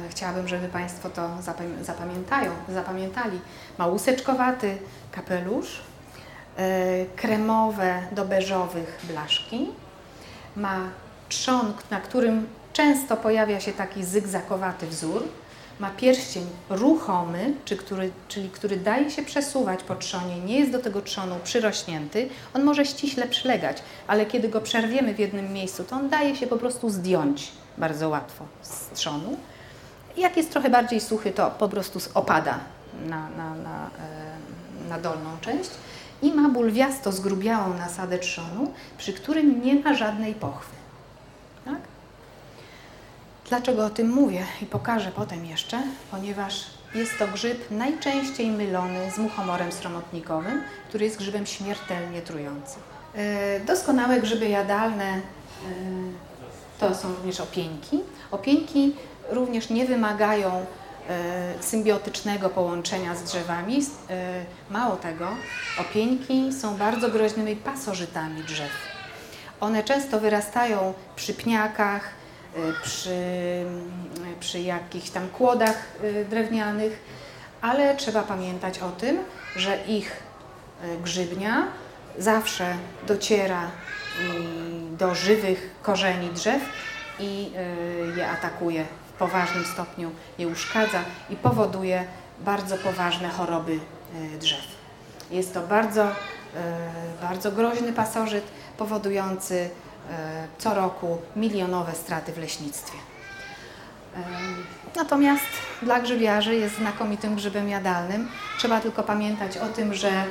[SPEAKER 1] chciałabym, żeby Państwo to zapamiętają, zapamiętali. Ma łuseczkowaty kapelusz, e, kremowe do beżowych blaszki, ma trzon, na którym często pojawia się taki zygzakowaty wzór, ma pierścień ruchomy, czy który, czyli który daje się przesuwać po trzonie, nie jest do tego trzonu przyrośnięty, on może ściśle przylegać, ale kiedy go przerwiemy w jednym miejscu, to on daje się po prostu zdjąć bardzo łatwo z trzonu. Jak jest trochę bardziej suchy, to po prostu opada na, na, na, e, na dolną część i ma bulwiasto zgrubiałą nasadę trzonu, przy którym nie ma żadnej pochwy. Tak? Dlaczego o tym mówię i pokażę potem jeszcze? Ponieważ jest to grzyb najczęściej mylony z muchomorem sromotnikowym, który jest grzybem śmiertelnie trującym. E, doskonałe grzyby jadalne e, to są również opieńki. Opieńki również nie wymagają e, symbiotycznego połączenia z drzewami. Mało tego, opieńki są bardzo groźnymi pasożytami drzew. One często wyrastają przy pniakach, Y, przy, przy jakichś tam kłodach drewnianych, ale trzeba pamiętać o tym, że ich grzybnia zawsze dociera do żywych korzeni drzew i je atakuje poważnym stopniu, je uszkadza i powoduje bardzo poważne choroby drzew. Jest to bardzo, bardzo groźny pasożyt powodujący E, co roku milionowe straty w leśnictwie. E, natomiast dla grzybiarzy jest znakomitym grzybem jadalnym. Trzeba tylko pamiętać o tym, że e,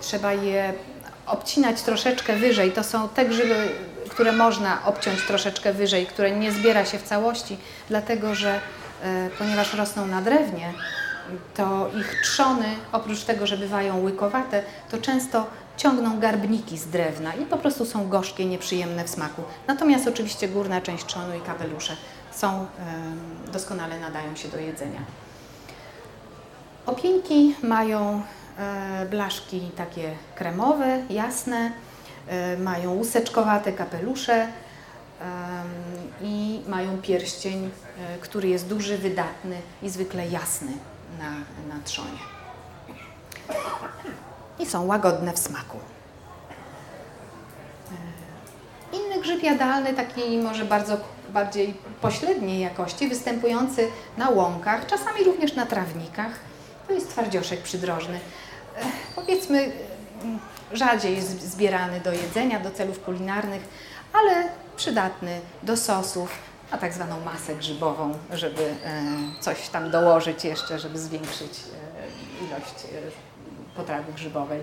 [SPEAKER 1] trzeba je obcinać troszeczkę wyżej. To są te grzyby, które można obciąć troszeczkę wyżej, które nie zbiera się w całości, dlatego że ponieważ rosną na drewnie, to ich trzony, oprócz tego, że bywają łykowate, to często ciągną garbniki z drewna i po prostu są gorzkie, nieprzyjemne w smaku. Natomiast oczywiście górna część trzonu i kapelusze są, doskonale nadają się do jedzenia. Opinki mają e, blaszki takie kremowe, jasne, e, mają łuseczkowate kapelusze i mają pierścień, e, który jest duży, wydatny i zwykle jasny na, na trzonie. I są łagodne w smaku. Inny grzyb jadalny, taki może bardzo bardziej pośredniej jakości, występujący na łąkach, czasami również na trawnikach, to jest twardzioszek przydrożny. Powiedzmy, rzadziej jest zbierany do jedzenia, do celów kulinarnych, ale przydatny do sosów, a tak zwaną masę grzybową, żeby e, coś tam dołożyć jeszcze, żeby zwiększyć e, ilość e, potrawy grzybowej.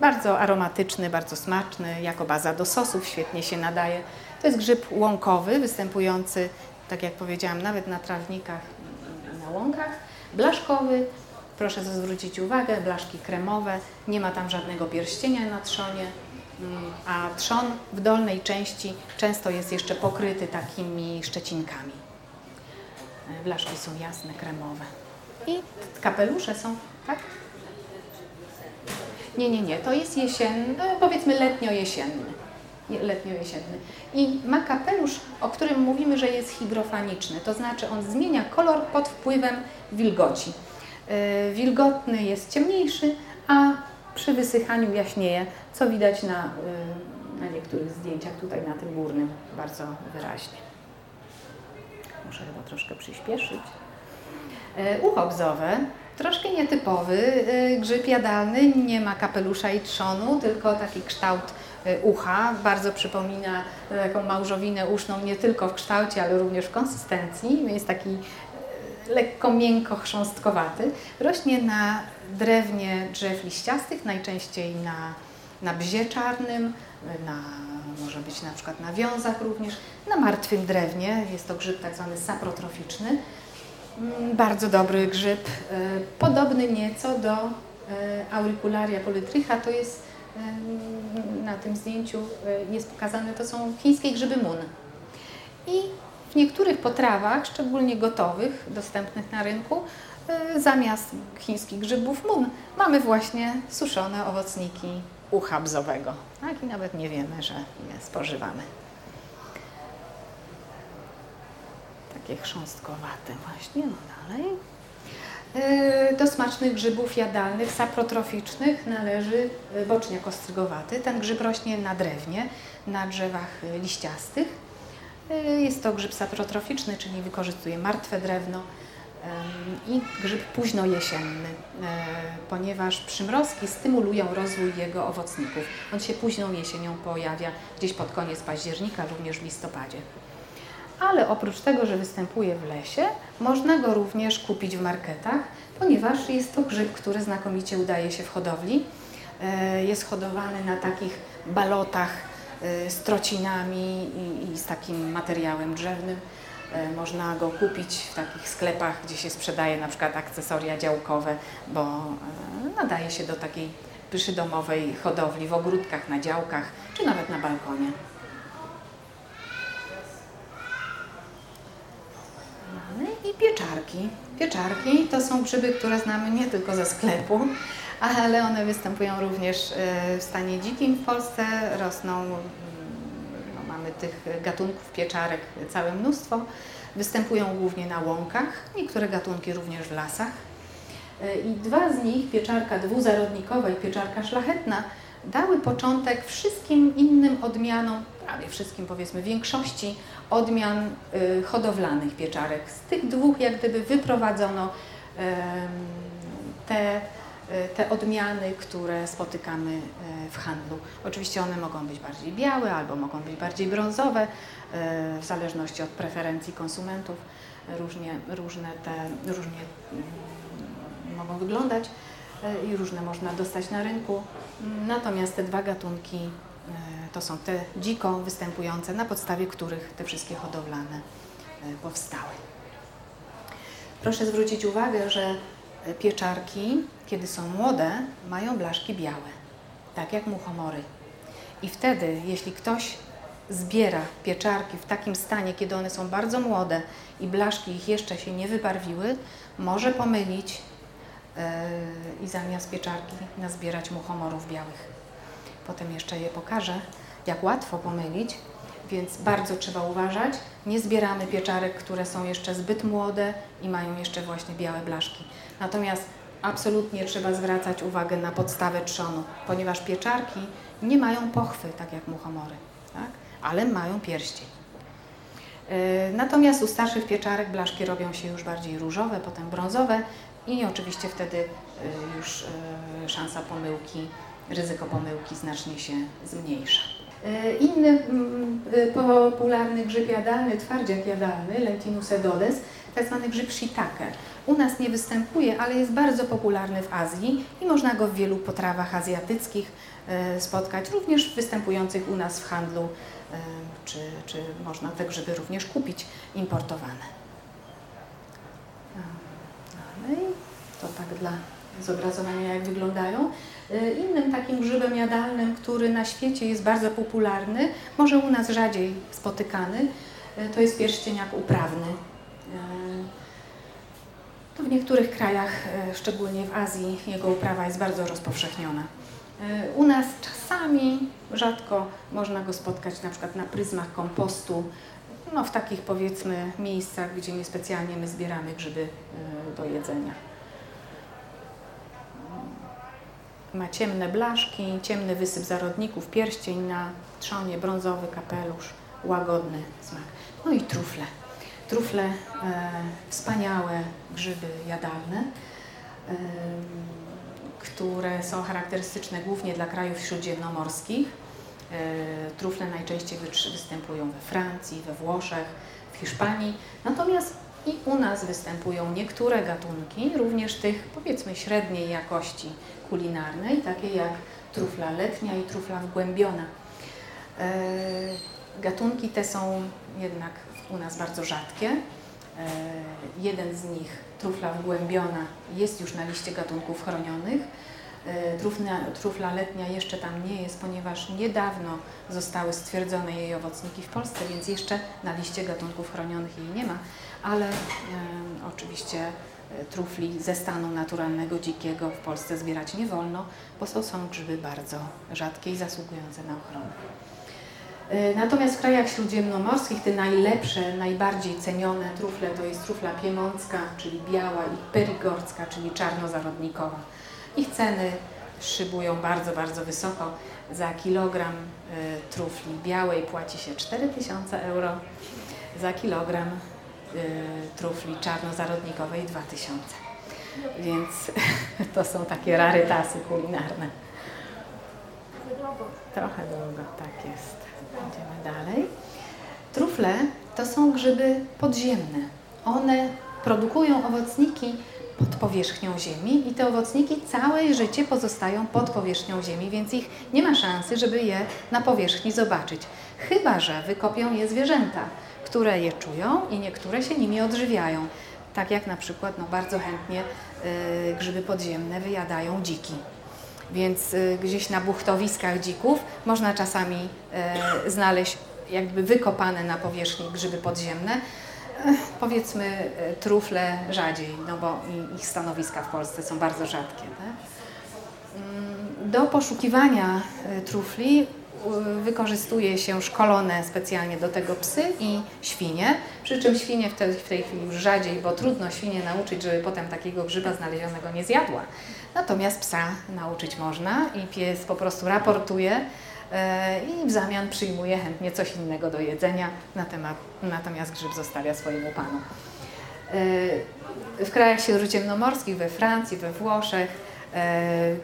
[SPEAKER 1] Bardzo aromatyczny, bardzo smaczny, jako baza do sosów świetnie się nadaje. To jest grzyb łąkowy, występujący, tak jak powiedziałam, nawet na trawnikach na łąkach. Blaszkowy, proszę zwrócić uwagę, blaszki kremowe, nie ma tam żadnego pierścienia na trzonie, mm, a trzon w dolnej części często jest jeszcze pokryty takimi szczecinkami. Blaszki są jasne, kremowe. I kapelusze są, tak? Nie, nie, nie, to jest jesienny, powiedzmy letnio-jesienny. Letnio-jesienny. I ma kapelusz, o którym mówimy, że jest higrofaniczny, to znaczy on zmienia kolor pod wpływem wilgoci. Yy, wilgotny jest ciemniejszy, a przy wysychaniu jaśnieje, co widać na, yy, na niektórych zdjęciach, tutaj na tym górnym bardzo wyraźnie. Muszę chyba troszkę przyspieszyć. Yy, ucho bzowe Troszkę nietypowy grzyb jadalny, nie ma kapelusza i trzonu, tylko taki kształt ucha. Bardzo przypomina taką małżowinę uszną nie tylko w kształcie, ale również w konsystencji. Jest taki lekko miękko chrząstkowaty. Rośnie na drewnie drzew liściastych, najczęściej na, na bzie czarnym, na, może być na przykład na wiązach również, na martwym drewnie. Jest to grzyb tak zwany saprotroficzny. Mm, bardzo dobry grzyb, e, podobny nieco do e, auricularia polytrycha, to jest e, na tym zdjęciu jest pokazane, to są chińskie grzyby mun. I w niektórych potrawach, szczególnie gotowych, dostępnych na rynku, zamiast chińskich grzybów mun mamy właśnie suszone owocniki ucha bzowego. Tak i nawet nie wiemy, że je spożywamy. takie chrząstkowate właśnie, no dalej. E, do smacznych grzybów jadalnych, saprotroficznych należy e, boczniak ostrygowaty. Ten grzyb rośnie na drewnie, na drzewach e, liściastych. Jest to grzyb saprotroficzny, czyli wykorzystuje martwe drewno i grzyb późno jesienny, ponieważ przymrozki stymulują rozwój jego owocników. On się późną jesienią pojawia gdzieś pod koniec października, również w listopadzie ale oprócz tego, że występuje w lesie, można go również kupić w marketach, ponieważ jest to grzyb, który znakomicie udaje się w hodowli. E, jest hodowany na takich balotach e, z trocinami i, z takim materiałem drzewnym. E, można go kupić w takich sklepach, gdzie się sprzedaje na przykład akcesoria działkowe, bo nadaje się do takiej przydomowej hodowli w ogródkach, na działkach czy nawet na balkonie. i pieczarki. Pieczarki to są grzyby, które znamy nie tylko ze sklepu, ale one występują również e, w stanie dzikim w Polsce, rosną, mm, no mamy tych gatunków pieczarek całe mnóstwo, występują głównie na łąkach, niektóre gatunki również w lasach. E, I dwa z nich, pieczarka dwuzarodnikowa i pieczarka szlachetna, dały początek wszystkim innym odmianom, prawie wszystkim powiedzmy większości odmian y, hodowlanych pieczarek. Z tych dwóch jak gdyby wyprowadzono y, te odmiany, które spotykamy y, w handlu. Oczywiście one mogą być bardziej białe albo mogą być bardziej brązowe, w zależności od preferencji konsumentów. Różnie, różne te, różnie mm, mogą wyglądać i różne można dostać na rynku. Natomiast te dwa gatunki to są te dziko występujące, na podstawie których te wszystkie hodowlane e, powstały. Proszę zwrócić uwagę, że pieczarki, kiedy są młode, mają blaszki białe, tak jak muchomory. I wtedy, jeśli ktoś zbiera pieczarki w takim stanie, kiedy one są bardzo młode i blaszki ich jeszcze się nie wybarwiły, może pomylić yy, i zamiast pieczarki nazbierać muchomorów białych. Potem jeszcze je pokażę, jak łatwo pomylić, więc bardzo trzeba uważać. Nie zbieramy pieczarek, które są jeszcze zbyt młode i mają jeszcze właśnie białe blaszki. Natomiast absolutnie trzeba zwracać uwagę na podstawę trzonu, ponieważ pieczarki nie mają pochwy, tak jak muchomory, tak? ale mają pierścień. E, natomiast u starszych pieczarek blaszki robią się już bardziej różowe, potem brązowe i oczywiście wtedy e, już e, szansa pomyłki, ryzyko pomyłki znacznie się zmniejsza. Inny popularny grzyb jadalny, twardziak jadalny, Lentinus edodes, tak zwany grzyb shiitake. U nas nie występuje, ale jest bardzo popularny w Azji i można go w wielu potrawach azjatyckich e, spotkać, również występujących u nas w handlu, e, czy, czy można te grzyby również kupić importowane. Dalej, to tak dla zobrazowania jak wyglądają. E, innym takim grzybem jadalnym, który na świecie jest bardzo popularny, może u nas rzadziej spotykany, to jest pierścieniak uprawny. To w niektórych krajach, e, szczególnie w Azji, jego uprawa jest bardzo rozpowszechniona. E, u nas czasami, rzadko można go spotkać na przykład na pryzmach kompostu, no w takich powiedzmy miejscach, gdzie niespecjalnie my zbieramy grzyby e, do jedzenia. Ma ciemne blaszki, ciemny wysyp zarodników, pierścień na trzonie, brązowy kapelusz, łagodny smak. No i trufle trufle, e, wspaniałe grzyby jadalne, e, które są charakterystyczne głównie dla krajów śródziemnomorskich. E, trufle najczęściej występują we Francji, we Włoszech, w Hiszpanii, natomiast i u nas występują niektóre gatunki, również tych powiedzmy średniej jakości kulinarnej, takie jak trufla letnia i trufla wgłębiona. Gatunki te są jednak u nas bardzo rzadkie. E, jeden z nich, trufla wgłębiona, jest już na liście gatunków chronionych. E, trufla, trufla letnia jeszcze tam nie jest, ponieważ niedawno zostały stwierdzone jej owocniki w Polsce, więc jeszcze na liście gatunków chronionych jej nie ma, ale e, oczywiście e, trufli ze stanu naturalnego, dzikiego w Polsce zbierać nie wolno, bo to są grzyby bardzo rzadkie i zasługujące na ochronę. E, natomiast w krajach śródziemnomorskich te najlepsze, najbardziej cenione trufle to jest trufla piemoncka, czyli biała i perigorska, czyli czarnozarodnikowa. Ich ceny szybują bardzo, bardzo wysoko. Za kilogram y, trufli białej płaci się 4000 euro, za kilogram y, trufli czarnozarodnikowej 2000. Więc <laughs> to są takie rarytasy kulinarne. Trochę długo, tak jest. Idziemy dalej. Trufle to są grzyby podziemne. One produkują owocniki pod powierzchnią ziemi i te owocniki całe życie pozostają pod powierzchnią ziemi, więc ich nie ma szansy, żeby je na powierzchni zobaczyć. Chyba, że wykopią je zwierzęta, które je czują i niektóre się nimi odżywiają. Tak jak na przykład no, bardzo chętnie y, grzyby podziemne wyjadają dziki. Więc y, gdzieś na buchtowiskach dzików można czasami y, znaleźć jakby wykopane na powierzchni grzyby podziemne. Powiedzmy y, trufle rzadziej, no bo ich stanowiska w Polsce są bardzo rzadkie. Tak? Mm, do poszukiwania trufli wykorzystuje się szkolone specjalnie do tego psy i świnie, przy czym świnie w tej, w tej chwili już rzadziej, bo trudno świnie nauczyć, żeby potem takiego grzyba znalezionego nie zjadła. Natomiast psa nauczyć można i pies po prostu raportuje e, i w zamian przyjmuje chętnie coś innego do jedzenia, na temat, natomiast grzyb zostawia swojemu panu. E, w krajach śródziemnomorskich, we Francji, we Włoszech,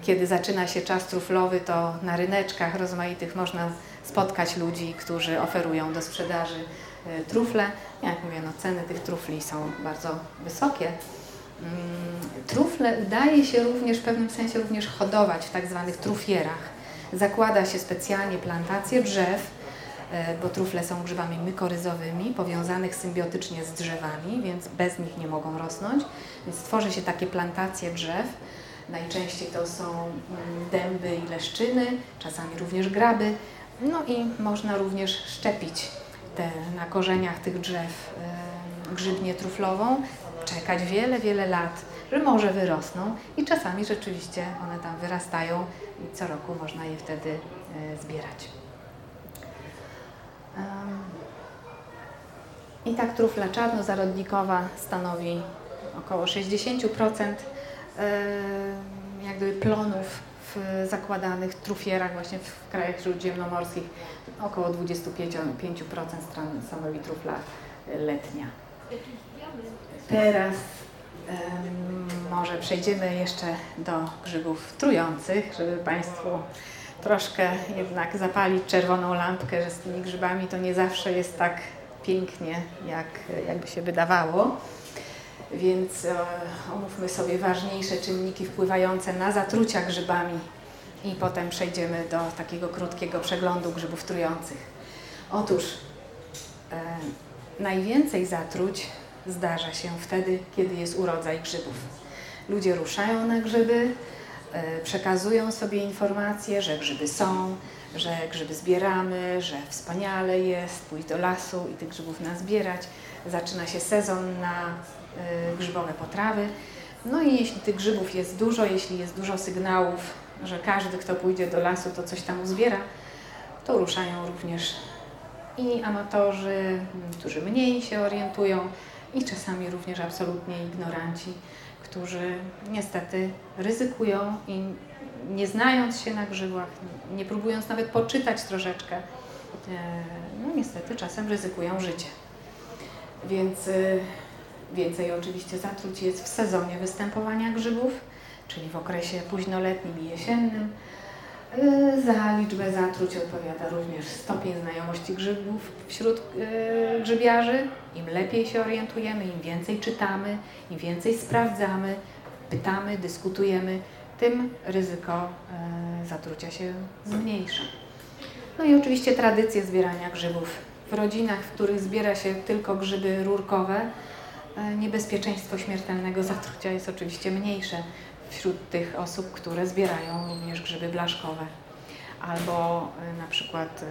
[SPEAKER 1] kiedy zaczyna się czas truflowy, to na ryneczkach rozmaitych można spotkać ludzi, którzy oferują do sprzedaży trufle. Jak mówię, no, ceny tych trufli są bardzo wysokie. Mm, trufle udaje się również w pewnym sensie również hodować w tak zwanych trufierach. Zakłada się specjalnie plantacje drzew bo trufle są grzybami mykoryzowymi, powiązanych symbiotycznie z drzewami, więc bez nich nie mogą rosnąć. Więc tworzy się takie plantacje drzew. Najczęściej to są mm, dęby i leszczyny, czasami również graby. No i można również szczepić te, na korzeniach tych drzew grzybnię truflową, czekać wiele, wiele lat, że może wyrosną i czasami rzeczywiście one tam wyrastają i co roku można je wtedy e, zbierać. I tak trufla czarnozarodnikowa stanowi około 60% jak gdyby plonów w zakładanych trufierach właśnie w krajach śródziemnomorskich. Około 25% stanowi trufla letnia. Teraz może przejdziemy jeszcze do grzybów trujących, żeby Państwu troszkę jednak zapalić czerwoną lampkę, że z tymi grzybami to nie zawsze jest tak pięknie, jak jakby się wydawało. Więc e, omówmy sobie ważniejsze czynniki wpływające na zatrucia grzybami i potem przejdziemy do takiego krótkiego przeglądu grzybów trujących. Otóż e, najwięcej zatruć zdarza się wtedy, kiedy jest urodzaj grzybów. Ludzie ruszają na grzyby, e, przekazują sobie informacje, że grzyby są, że grzyby zbieramy, że wspaniale jest pójść do lasu i tych grzybów nazbierać. Zaczyna się sezon na grzybowe potrawy. No i jeśli tych grzybów jest dużo, jeśli jest dużo sygnałów, że każdy, kto pójdzie do lasu, to coś tam uzbiera, to ruszają również i amatorzy, którzy mniej się orientują i czasami również absolutnie ignoranci, którzy niestety ryzykują i nie znając się na grzybach, nie próbując nawet poczytać troszeczkę, e, no niestety czasem ryzykują życie. Więc e, więcej oczywiście zatruć jest w sezonie występowania grzybów, czyli w okresie późnoletnim i jesiennym, Y, za liczbę zatruć odpowiada również stopień znajomości grzybów wśród y, grzybiarzy. Im lepiej się orientujemy, im więcej czytamy, im więcej sprawdzamy, pytamy, dyskutujemy, tym ryzyko y, zatrucia się zmniejsza. No i oczywiście tradycje zbierania grzybów. W rodzinach, w których zbiera się tylko grzyby rurkowe, niebezpieczeństwo śmiertelnego zatrucia jest oczywiście mniejsze wśród tych osób, które zbierają również grzyby blaszkowe. Albo y, na przykład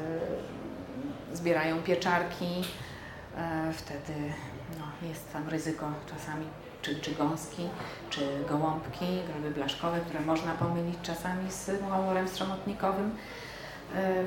[SPEAKER 1] y, zbierają pieczarki, wtedy no, jest tam ryzyko czasami czy, czy gąski, czy gołąbki, grzyby blaszkowe, które można pomylić czasami z muchomorem strzomotnikowym.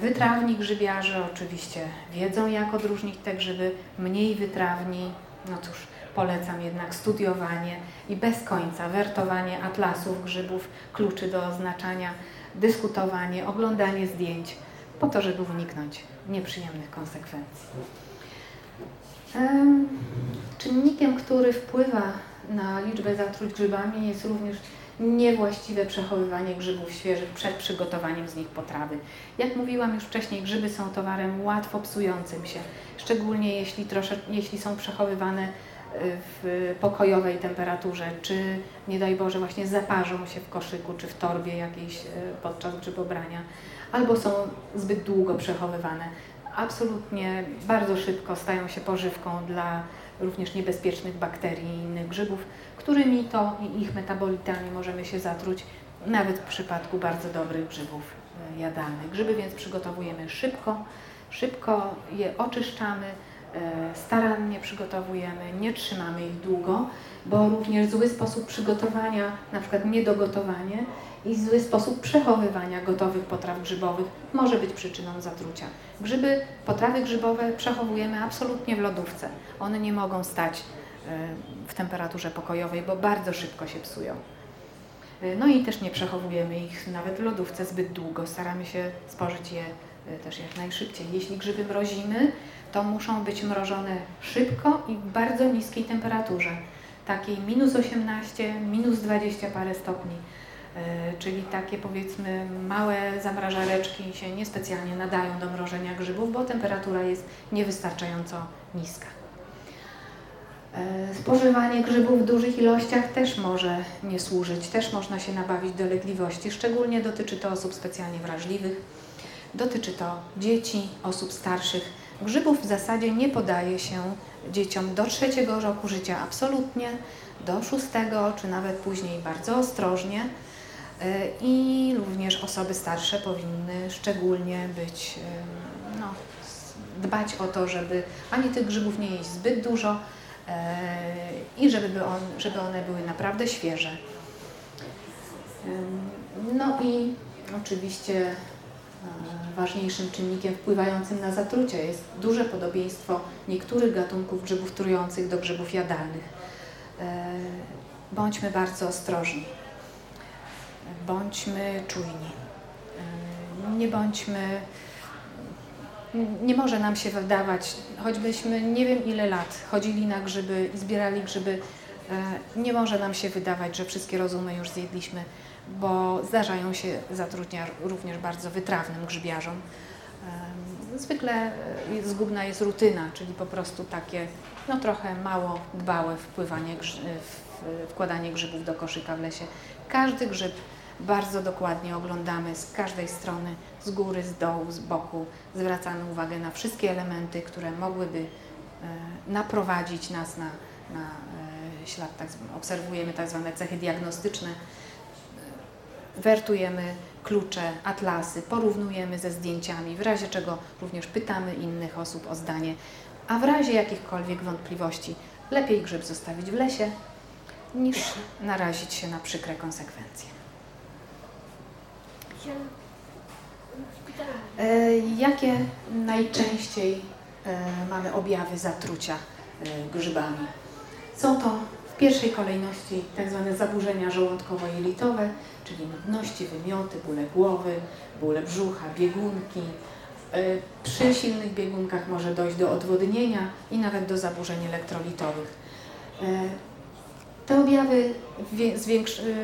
[SPEAKER 1] Wytrawni grzybiarze oczywiście wiedzą, jak odróżnić te grzyby, mniej wytrawni, no cóż, polecam jednak studiowanie i bez końca wertowanie atlasów, grzybów, kluczy do oznaczania, dyskutowanie, oglądanie zdjęć, po to, żeby uniknąć nieprzyjemnych konsekwencji. Czynnikiem, który wpływa na liczbę zatruć grzybami jest również niewłaściwe przechowywanie grzybów świeżych przed przygotowaniem z nich potrawy. Jak mówiłam już wcześniej, grzyby są towarem łatwo psującym się, szczególnie jeśli, trosze, jeśli są przechowywane w pokojowej temperaturze, czy nie daj Boże właśnie zaparzą się w koszyku czy w torbie jakiejś e, podczas grzybobrania, albo są zbyt długo przechowywane. Absolutnie bardzo szybko stają się pożywką dla również niebezpiecznych bakterii i innych grzybów, którymi to i ich metabolitami możemy się zatruć, nawet w przypadku bardzo dobrych grzybów e, jadalnych. Grzyby więc przygotowujemy szybko, szybko je oczyszczamy, starannie przygotowujemy, nie trzymamy ich długo, bo również zły sposób przygotowania, na przykład niedogotowanie i zły sposób przechowywania gotowych potraw grzybowych może być przyczyną zatrucia. Grzyby, potrawy grzybowe przechowujemy absolutnie w lodówce. One nie mogą stać e, w temperaturze pokojowej, bo bardzo szybko się psują. E, no i też nie przechowujemy ich nawet w lodówce zbyt długo. Staramy się spożyć je też jak najszybciej. Jeśli grzyby mrozimy, to muszą być mrożone szybko i w bardzo niskiej temperaturze, takiej minus 18, minus 20 parę stopni. E, czyli takie powiedzmy małe zamrażareczki się niespecjalnie nadają do mrożenia grzybów, bo temperatura jest niewystarczająco niska. E, spożywanie grzybów w dużych ilościach też może nie służyć, też można się nabawić dolegliwości. Szczególnie dotyczy to osób specjalnie wrażliwych, Dotyczy to dzieci, osób starszych. Grzybów w zasadzie nie podaje się dzieciom do trzeciego roku życia absolutnie, do szóstego czy nawet później bardzo ostrożnie. E, I również osoby starsze powinny szczególnie być, e, no, dbać o to, żeby ani tych grzybów nie jeść zbyt dużo e, i żeby, on, żeby one były naprawdę świeże. No i oczywiście ważniejszym czynnikiem wpływającym na zatrucie jest duże podobieństwo niektórych gatunków grzybów trujących do grzybów jadalnych. Bądźmy bardzo ostrożni bądźmy czujni. Nie bądźmy, nie może nam się wydawać, choćbyśmy nie wiem ile lat chodzili na grzyby i zbierali grzyby, e, nie może nam się wydawać, że wszystkie rozumy już zjedliśmy, bo zdarzają się zatrucia również bardzo wytrawnym grzybiarzom. E, zwykle e, zgubna jest rutyna, czyli po prostu takie no, trochę mało dbałe wpływanie, wkładanie grzybów do koszyka w lesie. Każdy grzyb bardzo dokładnie oglądamy z każdej strony, z góry, z dołu, z boku. Zwracamy uwagę na wszystkie elementy, które mogłyby e, naprowadzić nas na, na e, ślad. Tak, obserwujemy tak zwane cechy diagnostyczne, e, wertujemy klucze, atlasy, porównujemy ze zdjęciami, w razie czego również pytamy innych osób o zdanie, a w razie jakichkolwiek wątpliwości lepiej grzyb zostawić w lesie, niż narazić się na przykre konsekwencje. E, jakie najczęściej e, mamy objawy zatrucia e, grzybami? Są to w pierwszej kolejności tak zwane zaburzenia żołądkowo-jelitowe, czyli nudności, wymioty, bóle głowy, bóle brzucha, biegunki. Przy silnych biegunkach może dojść do odwodnienia i nawet do zaburzeń elektrolitowych. Te objawy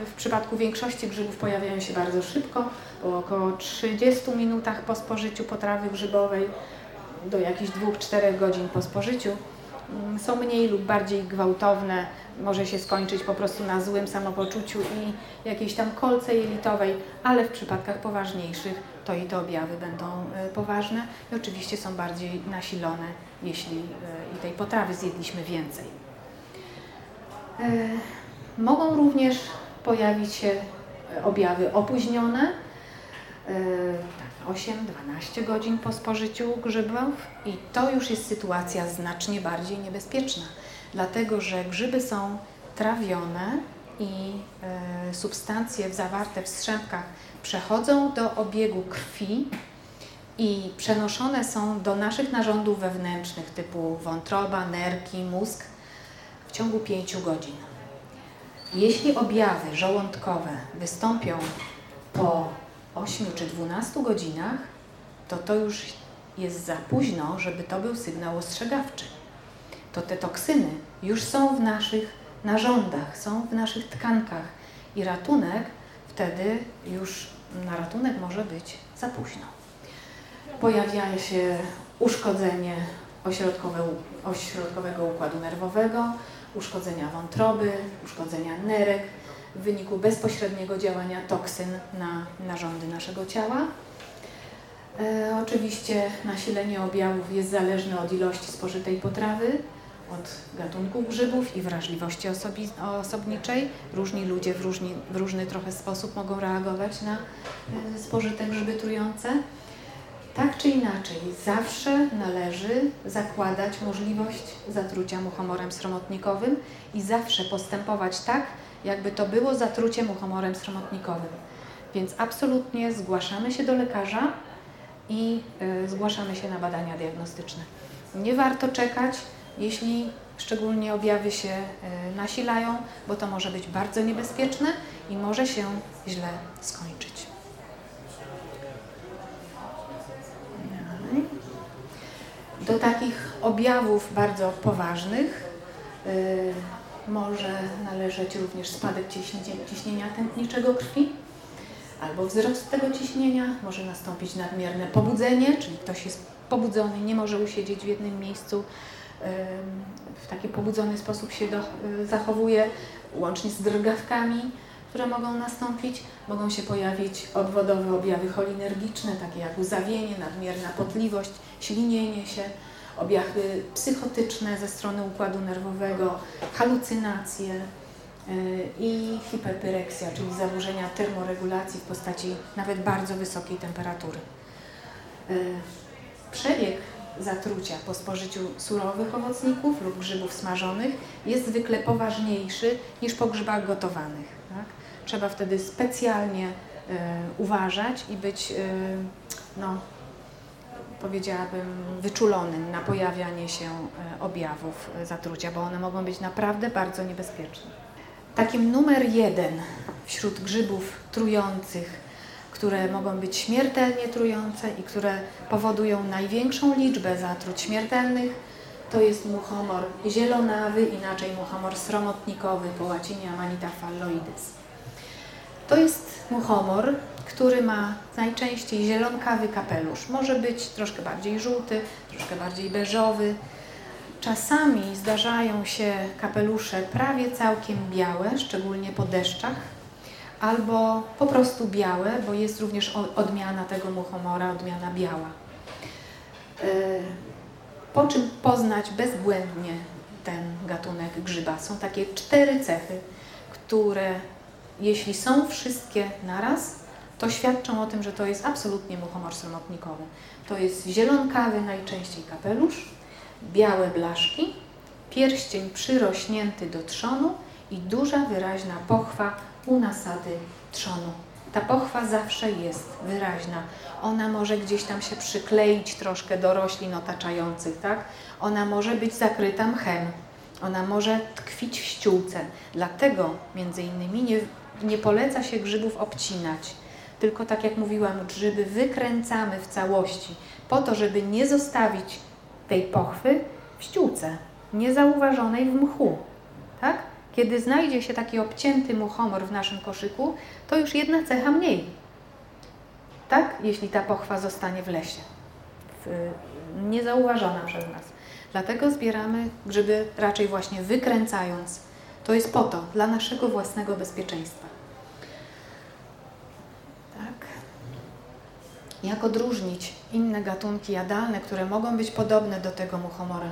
[SPEAKER 1] w, przypadku większości grzybów pojawiają się bardzo szybko, po około 30 minutach po spożyciu potrawy grzybowej do jakichś 2-4 godzin po spożyciu. Mm, są mniej lub bardziej gwałtowne, może się skończyć po prostu na złym samopoczuciu i jakiejś tam kolce jelitowej, ale w przypadkach poważniejszych to i te objawy będą e, poważne i oczywiście są bardziej nasilone, jeśli e, i tej potrawy zjedliśmy więcej. E, mogą również pojawić się objawy opóźnione, 8-12 godzin po spożyciu grzybów i to już jest sytuacja znacznie bardziej niebezpieczna, dlatego że grzyby są trawione i e, substancje zawarte w strzępkach przechodzą do obiegu krwi i przenoszone są do naszych narządów wewnętrznych typu wątroba, nerki, mózg w ciągu 5 godzin. Jeśli objawy żołądkowe wystąpią po 8 czy 12 godzinach, to to już jest za późno, żeby to był sygnał ostrzegawczy. To te toksyny już są w naszych narządach, są w naszych tkankach i ratunek wtedy już na ratunek może być za późno. Pojawia się uszkodzenie ośrodkowego układu nerwowego, uszkodzenia wątroby, uszkodzenia nerek, w wyniku bezpośredniego działania toksyn na narządy naszego ciała. E, oczywiście nasilenie objawów jest zależne od ilości spożytej potrawy, od gatunków grzybów i wrażliwości osobi osobniczej. Różni ludzie w, różni, w różny trochę sposób mogą reagować na e, spożyte grzyby trujące. Tak czy inaczej, zawsze należy zakładać możliwość zatrucia muchomorem sromotnikowym i zawsze postępować tak, jakby to było zatrucie muchomorem sromotnikowym. Więc absolutnie zgłaszamy się do lekarza i y, zgłaszamy się na badania diagnostyczne. Nie warto czekać, jeśli szczególnie objawy się y, nasilają, bo to może być bardzo niebezpieczne i może się źle skończyć. Do takich objawów bardzo poważnych y, może należeć również spadek ciśnienia tętniczego krwi? Albo wzrost tego ciśnienia, może nastąpić nadmierne pobudzenie, czyli ktoś jest pobudzony, nie może usiedzieć w jednym miejscu, w taki pobudzony sposób się do, y, zachowuje, łącznie z drgawkami,
[SPEAKER 2] które mogą nastąpić. Mogą się pojawić obwodowe objawy cholinergiczne, takie jak łzawienie, nadmierna potliwość, ślinienie się, objawy psychotyczne ze strony układu nerwowego, halucynacje y, i hiperpyreksja, czyli zaburzenia termoregulacji w postaci nawet bardzo wysokiej temperatury. Y, przebieg zatrucia po spożyciu surowych owocników lub grzybów smażonych jest zwykle poważniejszy niż po grzybach gotowanych. Tak? Trzeba wtedy specjalnie y, uważać i być, no, powiedziałabym, wyczulonym na pojawianie się objawów zatrucia, bo one mogą być naprawdę bardzo niebezpieczne. Takim numer jeden wśród grzybów trujących które mogą być śmiertelnie trujące i które powodują największą liczbę zatruć śmiertelnych, to jest muchomor zielonawy, inaczej muchomor sromotnikowy, po łacinie Amanita phalloides. To jest muchomor, który ma najczęściej zielonkawy kapelusz. Może być troszkę bardziej żółty, troszkę bardziej beżowy. Czasami zdarzają się kapelusze prawie całkiem białe, szczególnie po deszczach, albo po prostu białe, bo jest również odmiana tego muchomora, odmiana biała. E, po czym poznać bezbłędnie ten gatunek grzyba? Są takie cztery cechy, które jeśli są wszystkie naraz, to świadczą o tym, że to jest absolutnie muchomor samotnikowy. To jest zielonkawy najczęściej kapelusz, białe blaszki, pierścień przyrośnięty do trzonu i duża, wyraźna pochwa u nasady trzonu. Ta pochwa zawsze jest wyraźna. Ona może gdzieś tam się przykleić troszkę do roślin otaczających, tak? Ona może być zakryta mchem. Ona może tkwić w ściółce. Dlatego między innymi nie, nie poleca się grzybów obcinać. Tylko tak jak mówiłam, grzyby wykręcamy w całości po to, żeby nie zostawić tej pochwy w ściółce, niezauważonej w mchu. Tak? Kiedy znajdzie się taki obcięty muchomor w naszym koszyku, to już jedna cecha mniej. Tak? Jeśli ta pochwa zostanie w lesie, niezauważona przez nas. Dlatego zbieramy grzyby raczej właśnie wykręcając. To jest po to, dla naszego własnego bezpieczeństwa. Tak. Jak odróżnić inne gatunki jadalne, które mogą być podobne do tego muchomora?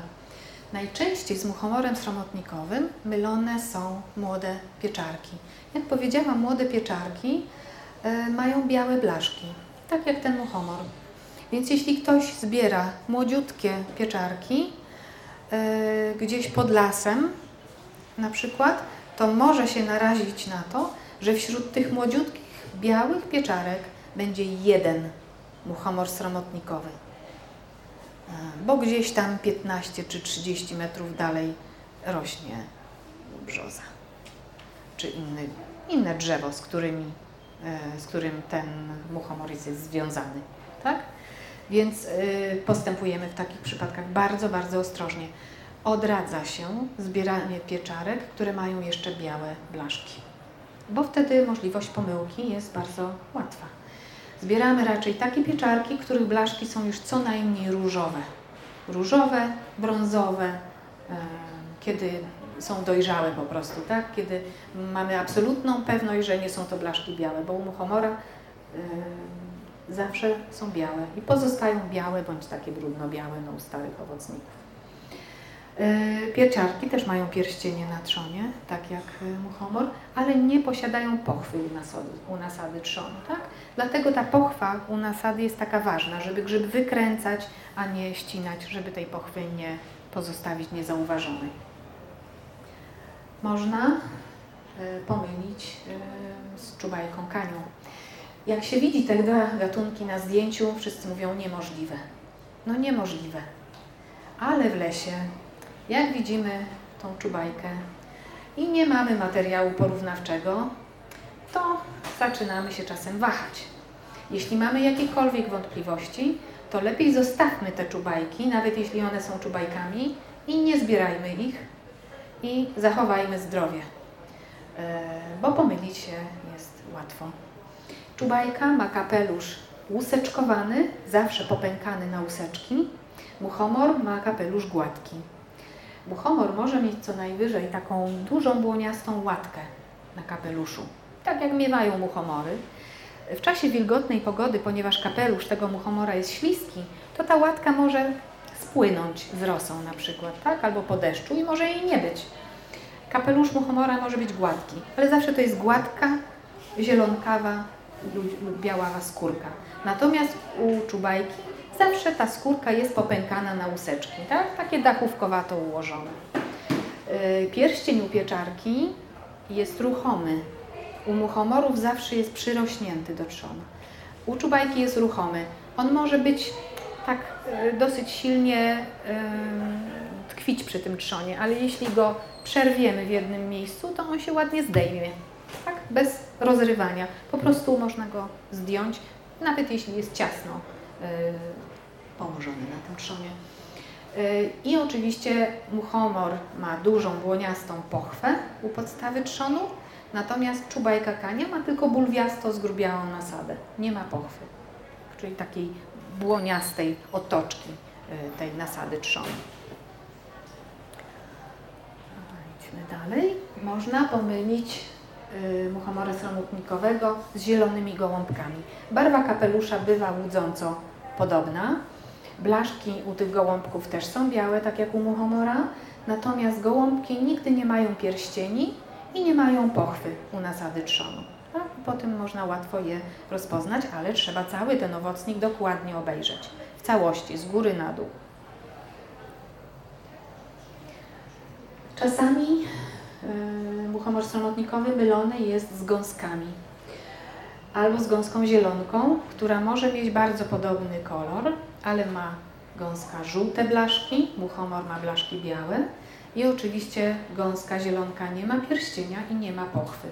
[SPEAKER 2] Najczęściej z muchomorem sromotnikowym mylone są młode pieczarki. Jak powiedziałam, młode pieczarki y, mają białe blaszki, tak jak ten muchomor. Więc jeśli ktoś zbiera młodziutkie pieczarki y, gdzieś pod lasem na przykład, to może się narazić na to, że wśród tych młodziutkich białych pieczarek będzie jeden muchomor sromotnikowy bo gdzieś tam 15 czy 30 metrów dalej rośnie brzoza, czy inny, inne drzewo, z, którymi, e, z którym ten muchomorys jest związany. Tak? Więc e, postępujemy w takich przypadkach bardzo, bardzo ostrożnie. Odradza się zbieranie pieczarek, które mają jeszcze białe blaszki, bo wtedy możliwość pomyłki jest bardzo łatwa. Zbieramy raczej takie pieczarki, których blaszki są już co najmniej różowe. Różowe, brązowe, kiedy są dojrzałe po prostu, tak? Kiedy mamy absolutną pewność, że nie są to blaszki białe, bo u muchomora zawsze są białe i pozostają białe bądź takie brudno-białe no, u starych owocników. E, Pieciarki też mają pierścienie na trzonie, tak jak e, muchomor, ale nie posiadają pochwy u nasady, u nasady trzonu. Tak? Dlatego ta pochwa u nasady jest taka ważna, żeby grzyb wykręcać, a nie ścinać, żeby tej pochwy nie pozostawić niezauważonej. Można e, pomylić z czubajką kanią. Jak się widzi te dwa gatunki na zdjęciu, wszyscy mówią niemożliwe. No niemożliwe. Ale w lesie jak widzimy tą czubajkę i nie mamy materiału porównawczego, to zaczynamy się czasem wahać. Jeśli mamy jakiekolwiek wątpliwości, to lepiej zostawmy te czubajki, nawet jeśli one są czubajkami, i nie zbierajmy ich i zachowajmy zdrowie, e, bo pomylić się jest łatwo. Czubajka ma kapelusz łuseczkowany, zawsze popękany na łuseczki. Muchomor ma kapelusz gładki. Muchomor może mieć co najwyżej taką dużą błoniastą łatkę na kapeluszu.
[SPEAKER 1] tak jak miewają muchomory. W czasie wilgotnej pogody, ponieważ kapelusz tego muchomora jest śliski, to ta łatka może spłynąć z rosą na przykład, tak? albo po deszczu i może jej nie być. Kapelusz muchomora może być gładki, ale zawsze to jest gładka, zielonkawa lub biaława skórka. Natomiast u czubajki zawsze ta skórka jest popękana na łuseczki, tak? takie dachówkowato ułożone. Yy, pierścień u pieczarki jest ruchomy. U muchomorów zawsze jest przyrośnięty do trzona. U czubajki jest ruchomy. On może być tak yy, dosyć silnie yy, tkwić przy tym trzonie, ale jeśli go przerwiemy w jednym miejscu, to on się ładnie zdejmie. Tak? Bez rozrywania. Po prostu można go zdjąć, nawet jeśli jest ciasno położony na tym trzonie. I oczywiście muchomor ma dużą, błoniastą pochwę u podstawy trzonu, natomiast czubajka kania ma tylko bulwiasto zgrubiałą nasadę. Nie ma pochwy, czyli takiej błoniastej otoczki tej nasady trzonu. Idźmy dalej. Można pomylić muchomora sromutnikowego z zielonymi gołąbkami. Barwa kapelusza bywa łudząco podobna. Blaszki u tych gołąbków też są białe, tak jak u muchomora, natomiast gołąbki nigdy nie mają pierścieni i nie mają pochwy u nasady trzonu. Tak? Po tym można łatwo je rozpoznać, ale trzeba cały ten owocnik dokładnie obejrzeć. W całości, z góry na dół. Czasami yy, muchomor sromotnikowy mylony jest z gąskami albo z gąską zielonką, która może mieć bardzo podobny kolor, ale ma gąska żółte blaszki, muchomor ma blaszki białe i oczywiście gąska zielonka nie ma pierścienia i nie ma pochwy.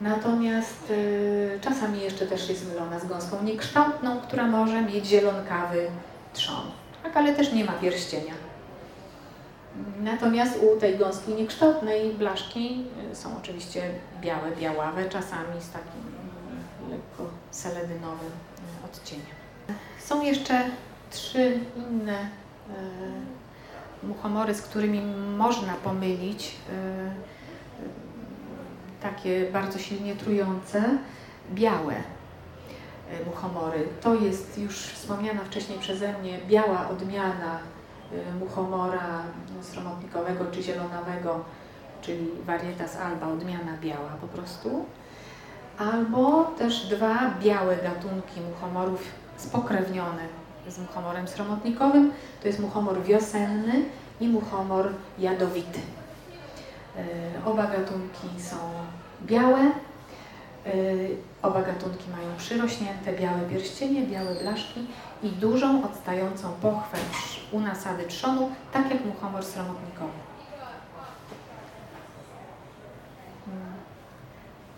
[SPEAKER 1] Natomiast y, czasami jeszcze też jest mylona z gąską niekształtną, która może mieć zielonkawy trzon, tak, ale też nie ma pierścienia. Natomiast u tej gąski niekształtnej blaszki y, są oczywiście białe, białawe, czasami z takim lekko seledynowym y, odcieniem. Są jeszcze trzy inne muchomory, z którymi można pomylić, takie bardzo silnie trujące, białe muchomory. To jest już wspomniana wcześniej przeze mnie biała odmiana muchomora sromotnikowego czy zielonawego, czyli varietas alba, odmiana biała po prostu. Albo też dwa białe gatunki muchomorów spokrewnione z muchomorem sromotnikowym. To jest muchomor wiosenny i muchomor jadowity. Y, oba gatunki są białe, y, oba gatunki mają przyrośnięte białe pierścienie, białe blaszki i dużą, odstającą pochwę u nasady trzonu, tak jak muchomor sromotnikowy.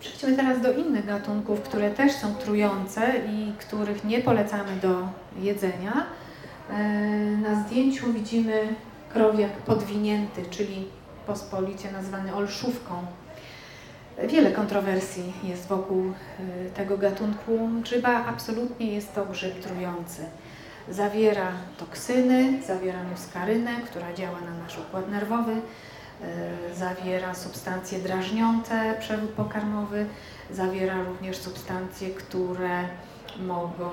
[SPEAKER 1] Przejdźmy teraz do innych gatunków, które też są trujące i których nie polecamy do jedzenia. E, na zdjęciu widzimy krowiak podwinięty, czyli pospolicie nazwany olszówką. Wiele kontrowersji jest wokół y, tego gatunku grzyba. Absolutnie jest to grzyb trujący. Zawiera toksyny, zawiera muskarynę, która działa na nasz układ nerwowy, zawiera substancje drażniące przewód pokarmowy, zawiera również substancje, które mogą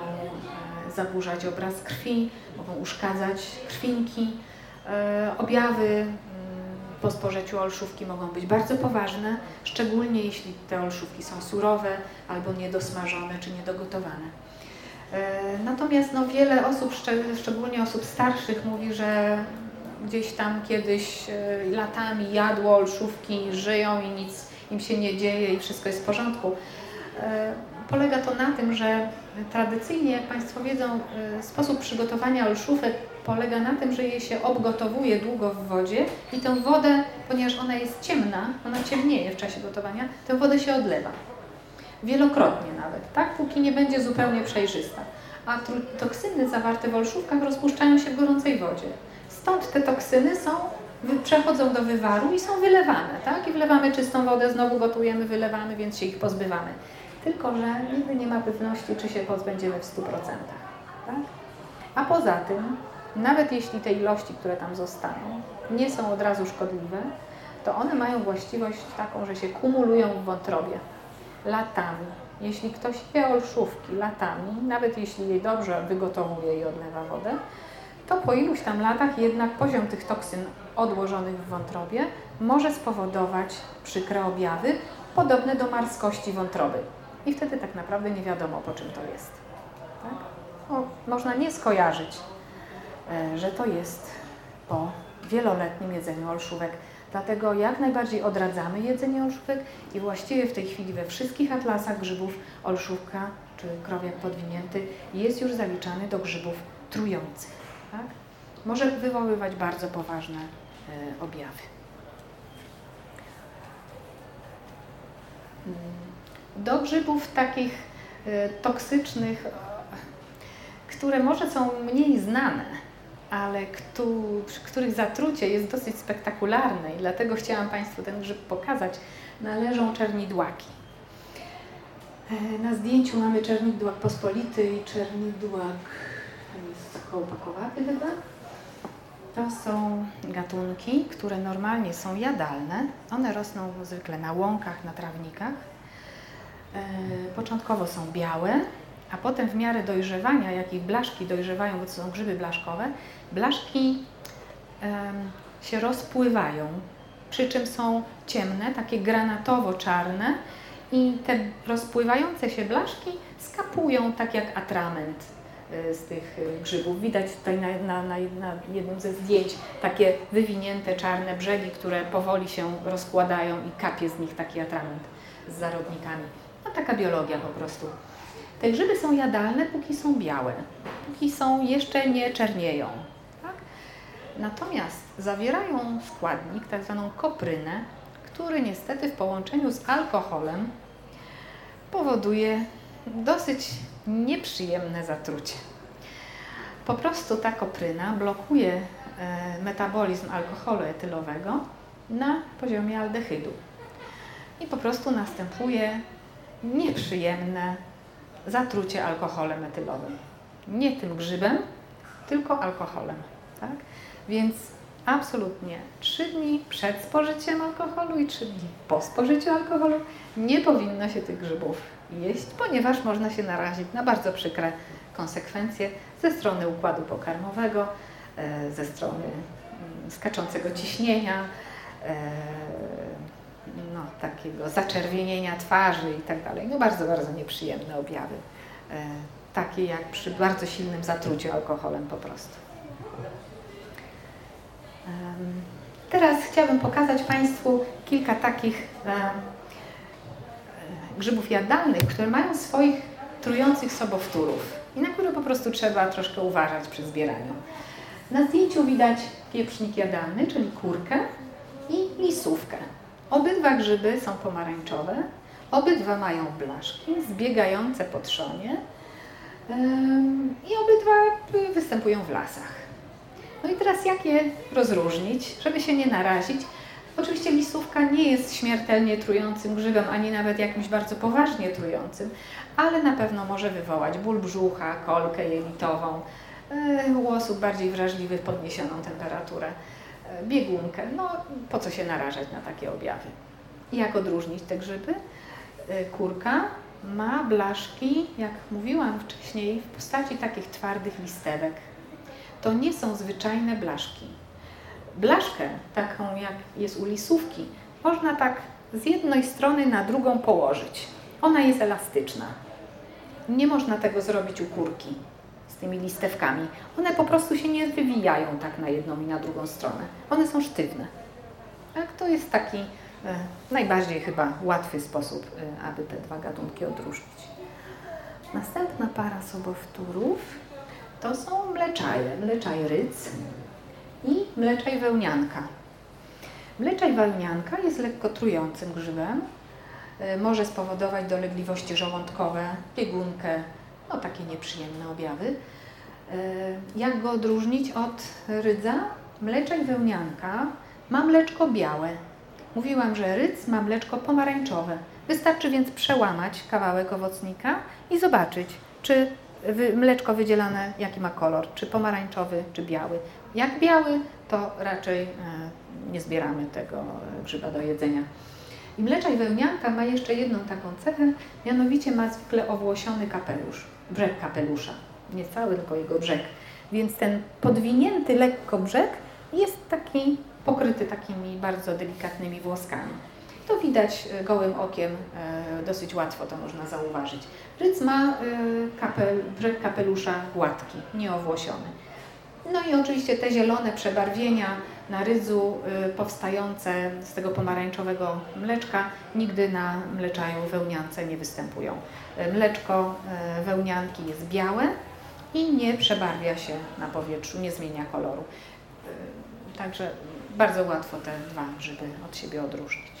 [SPEAKER 1] y, zaburzać obraz krwi, mogą uszkadzać krwinki. Objawy po spożyciu olszówki mogą być bardzo poważne, szczególnie jeśli te olszówki są surowe albo niedosmażone czy niedogotowane. E, natomiast no, wiele osób, szczególnie osób starszych, mówi, że gdzieś tam kiedyś e, latami jadło olszówki, żyją i nic im się nie dzieje i wszystko jest w porządku. E, polega to na tym, że tradycyjnie, jak Państwo wiedzą, sposób przygotowania olszówek polega na tym, że je się obgotowuje długo w wodzie i tę wodę, ponieważ ona jest ciemna, ona ciemnieje w czasie gotowania, tę wodę się odlewa. Wielokrotnie nawet, tak? Póki nie będzie zupełnie przejrzysta. A toksyny zawarte w olszówkach rozpuszczają się w gorącej wodzie. Stąd te toksyny są, przechodzą do wywaru i są wylewane, tak? I wlewamy czystą wodę, znowu gotujemy, wylewamy, więc się ich pozbywamy. Tylko, że nigdy nie ma pewności, czy się pozbędziemy w 100%. Tak? A poza tym nawet jeśli te ilości, które tam zostaną, nie są od razu szkodliwe, to one mają właściwość taką, że się kumulują w wątrobie.
[SPEAKER 2] latami. Jeśli ktoś je olszówki latami, nawet jeśli je dobrze wygotowuje i odlewa wodę, to po iluś tam latach jednak poziom tych toksyn odłożonych w wątrobie może spowodować przykre objawy podobne do marskości wątroby. I wtedy tak naprawdę nie wiadomo, po czym to jest. Tak? No, można nie skojarzyć, e, że to jest po wieloletnim jedzeniu olszówek. Dlatego jak najbardziej odradzamy jedzenie olszówek i właściwie w tej chwili we wszystkich atlasach grzybów olszówka czy krowiak podwinięty jest już zaliczany do grzybów trujących. Tak? Może wywoływać bardzo poważne e, objawy. Mm. Do grzybów takich e, toksycznych, które może są mniej znane, ale których zatrucie jest dosyć spektakularne i dlatego chciałam Państwu ten grzyb pokazać, należą czernidłaki. E, na zdjęciu mamy czernidłak pospolity i czernidłak kołopakowaty chyba. To są gatunki, które normalnie są jadalne. One rosną zwykle na łąkach, na trawnikach. E, początkowo są białe, a potem w miarę dojrzewania, jak ich blaszki dojrzewają, bo to są grzyby blaszkowe, blaszki się rozpływają, przy czym są ciemne, takie granatowo-czarne i te rozpływające się blaszki skapują tak jak atrament z tych y, grzybów. Widać tutaj na, na, na, na jednym ze zdjęć takie wywinięte czarne brzegi, które powoli się rozkładają i kapie z nich taki atrament z zarodnikami. No taka biologia po prostu. Te grzyby są jadalne, póki są białe, póki są jeszcze nie czernieją. Tak? Natomiast zawierają składnik, tak zwaną koprynę, który niestety w połączeniu z alkoholem powoduje dosyć nieprzyjemne zatrucie. Po prostu ta kopryna blokuje e, metabolizm alkoholu etylowego na poziomie aldehydu. I po prostu następuje nieprzyjemne zatrucie alkoholem etylowym. Nie tym grzybem, tylko alkoholem. Tak? Więc absolutnie 3 dni przed spożyciem alkoholu i 3 dni po spożyciu alkoholu nie powinno się tych grzybów jeść, ponieważ można się narazić na bardzo przykre konsekwencje ze strony układu pokarmowego, e, ze strony mm, skaczącego ciśnienia, e, no, takiego zaczerwienienia twarzy i tak dalej. No bardzo, bardzo nieprzyjemne objawy. E, takie jak przy bardzo silnym zatruciu alkoholem po prostu. Teraz chciałabym pokazać Państwu kilka takich grzybów jadalnych, które mają swoich trujących sobowtórów i na które po prostu trzeba troszkę uważać przy zbieraniu. Na zdjęciu widać pieprznik jadalny, czyli kurkę i lisówkę. Obydwa grzyby są pomarańczowe, obydwa mają blaszki zbiegające po trzonie i obydwa występują w lasach. No i teraz jak je rozróżnić, żeby się nie narazić? Oczywiście lisówka nie jest śmiertelnie trującym grzybem, ani nawet jakimś bardzo poważnie trującym, ale na pewno może wywołać ból brzucha, kolkę jelitową, u osób bardziej wrażliwych podniesioną temperaturę. E, biegunkę. No, po co się narażać na takie objawy? Jak odróżnić te grzyby? E, kurka ma blaszki, jak mówiłam wcześniej, w postaci takich twardych listewek. To nie są zwyczajne blaszki. Blaszkę, taką jak jest u lisówki, można tak z jednej strony na drugą położyć. Ona jest elastyczna. Nie można tego zrobić u kurki tymi listewkami. One po prostu się nie wywijają tak na jedną i na drugą stronę. One są sztywne. Tak? To jest taki e, najbardziej chyba łatwy sposób, e, aby te dwa gatunki odróżnić. Następna para sobowtórów to są mleczaje, mleczaj ryc i mleczaj wełnianka. Mleczaj wełnianka jest lekko trującym grzybem. E, może spowodować dolegliwości żołądkowe, biegunkę, no takie nieprzyjemne objawy. E, jak go odróżnić od rydza? Mleczek wełnianka ma mleczko białe. Mówiłam, że rydz ma mleczko pomarańczowe. Wystarczy więc przełamać kawałek owocnika i zobaczyć, czy mleczko wydzielane jaki ma kolor, czy pomarańczowy, czy biały. Jak biały, to raczej e, nie zbieramy tego grzyba do jedzenia. I mleczaj wełnianka ma jeszcze jedną taką cechę, mianowicie ma zwykle owłosiony kapelusz, brzeg kapelusza. Nie cały, tylko jego brzeg. Więc ten podwinięty lekko brzeg jest taki pokryty takimi bardzo delikatnymi włoskami. To widać e, gołym okiem, e, dosyć łatwo to można zauważyć. Rydz ma e, kapel, brzeg kapelusza gładki, nieowłosiony. No i oczywiście te zielone przebarwienia na rydzu powstające z tego pomarańczowego mleczka nigdy na mleczaju wełniance nie występują. Mleczko wełnianki jest białe i nie przebarwia się na powietrzu, nie zmienia koloru. Także bardzo łatwo te dwa grzyby od siebie odróżnić.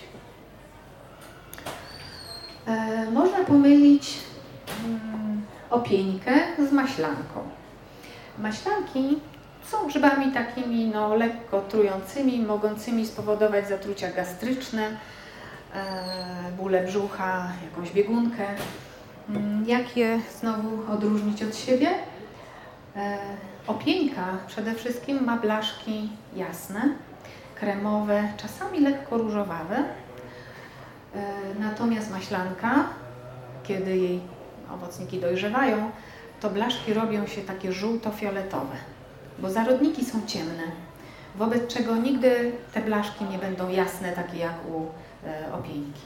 [SPEAKER 2] Można pomylić mm, opieńkę z maślanką. Maślanki są grzybami takimi no, lekko trującymi, mogącymi spowodować zatrucia gastryczne, e, bóle brzucha, jakąś biegunkę. Mm, jak je znowu odróżnić od siebie? E, opieńka przede wszystkim ma blaszki jasne, kremowe, czasami lekko różowawe. E, natomiast maślanka, kiedy jej owocniki dojrzewają, to blaszki robią się takie żółto-fioletowe, bo zarodniki są ciemne, wobec czego nigdy te blaszki nie będą jasne, takie jak u e, opieńki.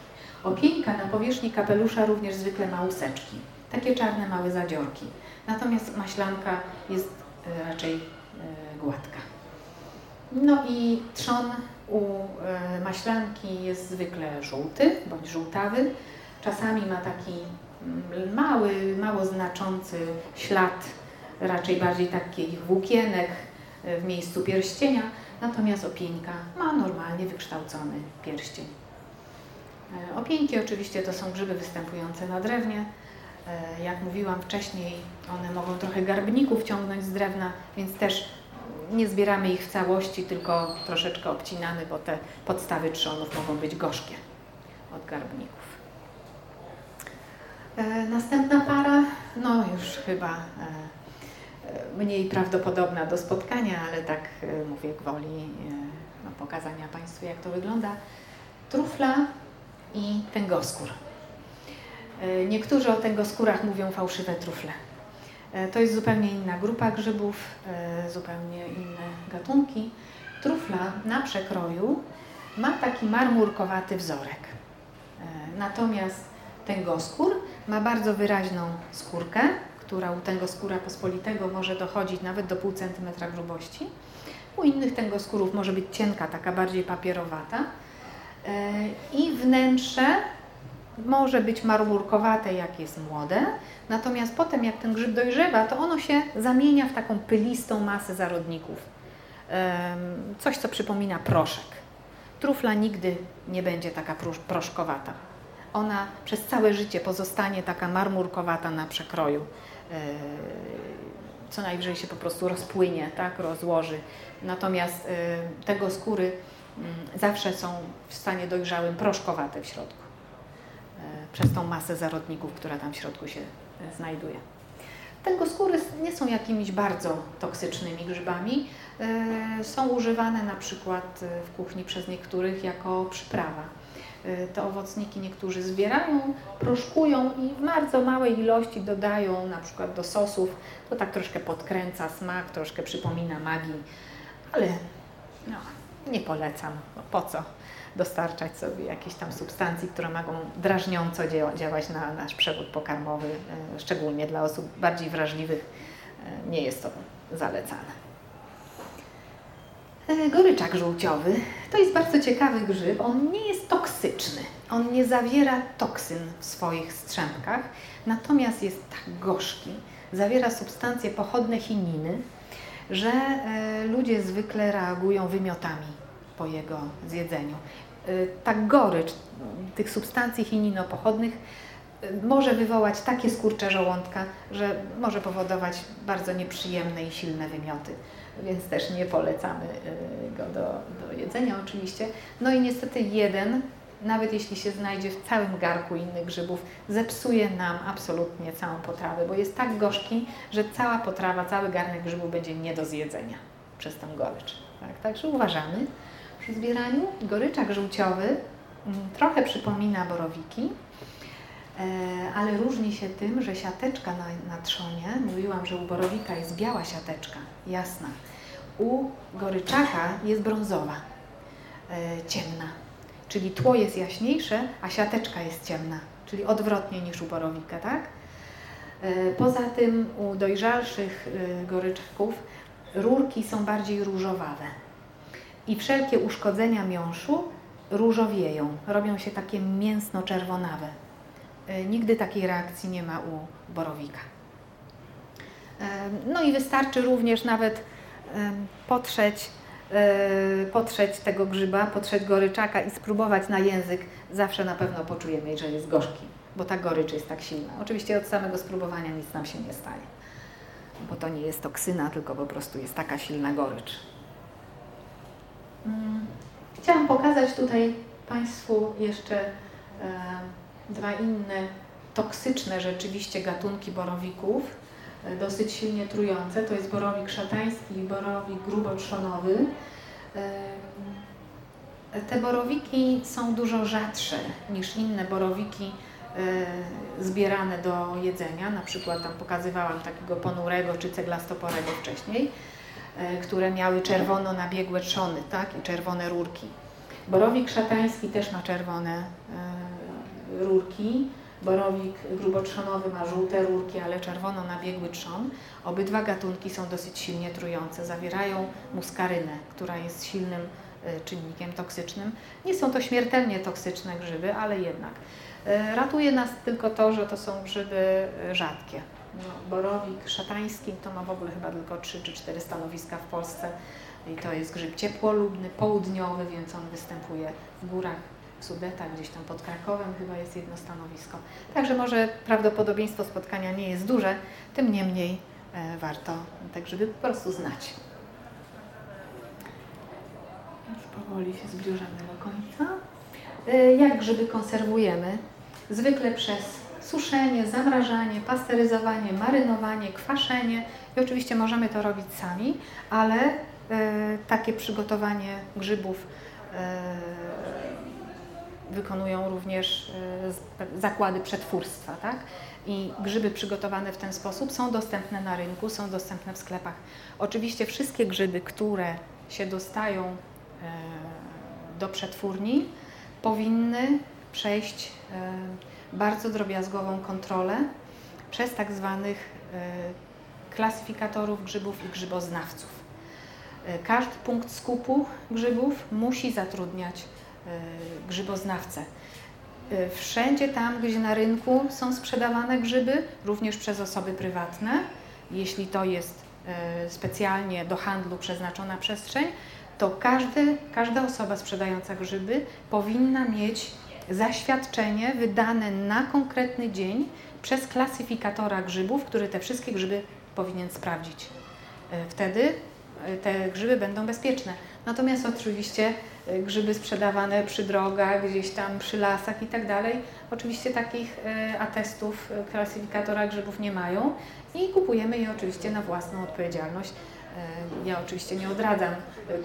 [SPEAKER 2] Opieńka na powierzchni kapelusza również zwykle ma łuseczki, takie czarne małe zadziorki. Natomiast maślanka jest e, raczej gładka. No i trzon u e, maślanki jest zwykle żółty bądź żółtawy. Czasami ma taki mm, mały, mało znaczący ślad, raczej bardziej takich włókienek e, w miejscu pierścienia, natomiast opieńka ma normalnie wykształcony pierścień. E, opieńki oczywiście to są grzyby występujące na drewnie. Jak mówiłam wcześniej, one mogą trochę garbników ciągnąć z drewna, więc też nie zbieramy ich w całości, tylko troszeczkę obcinamy, bo te podstawy trzonów mogą być gorzkie od garbników. E, następna para, no już chyba e, e, mniej prawdopodobna do spotkania, ale tak mówię gwoli no, pokazania Państwu, jak to wygląda. Trufla i tęgoskór. Niektórzy o tęgoskórach mówią fałszywe trufle. E, to jest zupełnie inna grupa grzybów, e, zupełnie inne gatunki. Trufla na przekroju ma taki marmurkowaty wzorek. E, natomiast tęgoskór ma bardzo wyraźną skórkę, która u tęgoskóra pospolitego może dochodzić nawet do pół centymetra grubości. U innych tęgoskórów może być cienka, taka bardziej papierowata. I wnętrze może być marmurkowate, jak jest młode, natomiast potem, jak ten grzyb dojrzewa, to ono się zamienia w taką pylistą masę zarodników. Coś, co przypomina proszek. Trufla nigdy nie będzie taka proszkowata. Ona przez całe życie pozostanie taka marmurkowata na przekroju. E, co najwyżej się po prostu rozpłynie, tak, rozłoży. Natomiast e, tego skóry mm, zawsze są w stanie dojrzałym proszkowate w środku przez tą masę zarodników, która tam w środku się e, znajduje. Tęgoskóry nie są jakimiś bardzo toksycznymi grzybami. E, są używane na przykład e, w kuchni przez niektórych jako przyprawa. Te owocniki niektórzy zbierają, proszkują i w bardzo małej ilości dodają na przykład do sosów. To tak troszkę podkręca smak, troszkę przypomina magii, ale no, nie polecam. No, po co? dostarczać sobie jakieś tam substancji, które mogą drażniąco działać na nasz przewód pokarmowy, e, szczególnie dla osób bardziej wrażliwych e, nie jest to zalecane. E, goryczak żółciowy to jest bardzo ciekawy grzyb. On nie jest toksyczny. On nie zawiera toksyn w swoich strzępkach, natomiast jest tak gorzki, zawiera substancje pochodne chininy, że ludzie zwykle reagują wymiotami po jego zjedzeniu. Y, ta gorycz tych substancji chininopochodnych może wywołać takie skurcze żołądka, że może powodować bardzo nieprzyjemne i silne wymioty, więc też nie polecamy y, go do, do jedzenia oczywiście. No i niestety jeden, nawet jeśli się znajdzie w całym garku innych grzybów, zepsuje nam absolutnie całą potrawę, bo jest tak gorzki, że cała potrawa, cały garnek grzybów będzie nie do zjedzenia przez tę gorycz. Tak? Także uważamy przy zbieraniu. Goryczak żółciowy
[SPEAKER 1] mm, trochę przypomina borowiki, ale różni się tym, że siateczka na, na trzonie, mówiłam, że u borowika jest biała siateczka, jasna. U goryczaka jest brązowa, e, ciemna. Czyli tło jest jaśniejsze, a siateczka jest ciemna, czyli odwrotnie niż u borowika, tak? E, poza tym u dojrzalszych goryczaków rurki są bardziej różowawe i wszelkie uszkodzenia miąższu różowieją, robią się takie mięsno-czerwonawe. E, nigdy takiej reakcji nie ma u borowika. E, no i wystarczy również nawet e, potrzeć, potrzeć tego grzyba, potrzeć goryczaka i spróbować na język. Zawsze na pewno poczujemy, że jest gorzki, bo ta gorycz jest tak silna. Oczywiście od samego spróbowania nic nam się nie stanie, bo to nie jest toksyna, tylko po prostu jest taka silna gorycz. Mm. Chciałam pokazać tutaj Państwu jeszcze dwa inne toksyczne rzeczywiście gatunki borowików, e, dosyć silnie trujące. To jest borowik szatański i borowik grubotrzonowy. E, te borowiki są dużo rzadsze niż inne borowiki zbierane do jedzenia. Na przykład tam pokazywałam takiego ponurego czy ceglastoporego wcześniej. E, które miały czerwono nabiegłe trzony tak? i czerwone rurki. Borowik szatański też ma czerwone e, rurki. Borowik grubotrzonowy ma żółte rurki, ale czerwono nabiegły trzon. Obydwa gatunki są dosyć silnie trujące. Zawierają muskarynę, która jest silnym e, czynnikiem toksycznym. Nie są to śmiertelnie toksyczne grzyby, ale jednak. Ratuje nas tylko to, że to są grzyby rzadkie. No, borowik szatański to ma w ogóle chyba tylko 3 czy 4 stanowiska w Polsce i to jest grzyb ciepłolubny, południowy, więc on występuje w górach, w Sudetach, gdzieś tam pod Krakowem chyba jest jedno stanowisko. Także może prawdopodobieństwo spotkania nie jest duże, tym niemniej e, warto te grzyby po prostu znać. Już powoli się zbliżamy do końca. E, jak grzyby konserwujemy? Zwykle przez suszenie, zamrażanie, pasteryzowanie, marynowanie, kwaszenie i oczywiście możemy to robić sami, ale e, takie przygotowanie grzybów wykonują również e, zakłady przetwórstwa. Tak? I grzyby przygotowane w ten sposób są dostępne na rynku, są dostępne w sklepach. Oczywiście wszystkie grzyby, które się dostają e, do przetwórni, powinny przejść e, bardzo drobiazgową kontrolę przez tak zwanych klasyfikatorów grzybów i grzyboznawców. Każdy punkt skupu grzybów musi zatrudniać grzyboznawcę. Wszędzie tam, gdzie na rynku są sprzedawane grzyby, również przez osoby prywatne, jeśli to jest specjalnie do handlu przeznaczona przestrzeń, to każdy, każda osoba sprzedająca grzyby powinna mieć zaświadczenie wydane na konkretny dzień przez klasyfikatora grzybów, który te wszystkie grzyby powinien sprawdzić. E, wtedy e, te grzyby będą bezpieczne. Natomiast oczywiście e, grzyby sprzedawane przy drogach, gdzieś tam przy lasach i tak dalej, oczywiście takich atestów klasyfikatora grzybów nie mają i kupujemy je oczywiście na własną odpowiedzialność. Ja oczywiście nie odradzam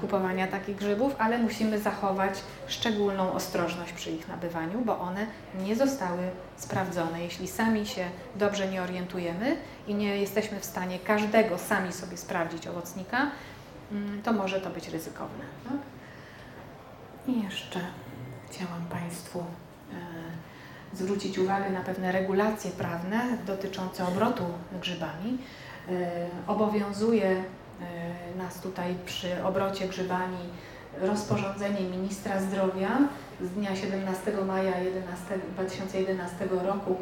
[SPEAKER 1] kupowania takich grzybów, ale musimy zachować szczególną ostrożność przy ich nabywaniu, bo one nie zostały sprawdzone. Jeśli sami się dobrze nie orientujemy i nie jesteśmy w stanie każdego sami sobie sprawdzić owocnika, mm, to może to być ryzykowne. Tak? I jeszcze chciałam Państwu e, zwrócić uwagę na pewne regulacje prawne dotyczące obrotu grzybami. Obowiązuje E, nas tutaj przy obrocie grzybami rozporządzenie ministra zdrowia z dnia 17 maja 11, 2011 roku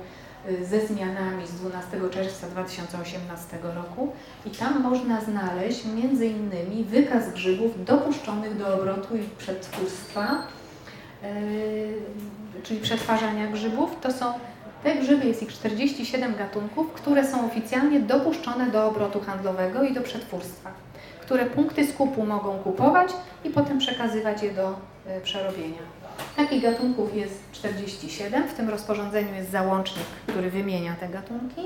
[SPEAKER 1] e, ze zmianami z 12 czerwca 2018 roku i tam można znaleźć między innymi wykaz grzybów dopuszczonych do obrotu i przetwórstwa, yy, czyli przetwarzania grzybów. To są te grzyby, jest ich 47 gatunków, które są oficjalnie dopuszczone do obrotu handlowego i do przetwórstwa, które punkty skupu mogą kupować i potem przekazywać je do e, przerobienia. Takich gatunków jest 47, w tym rozporządzeniu jest załącznik, który wymienia te gatunki.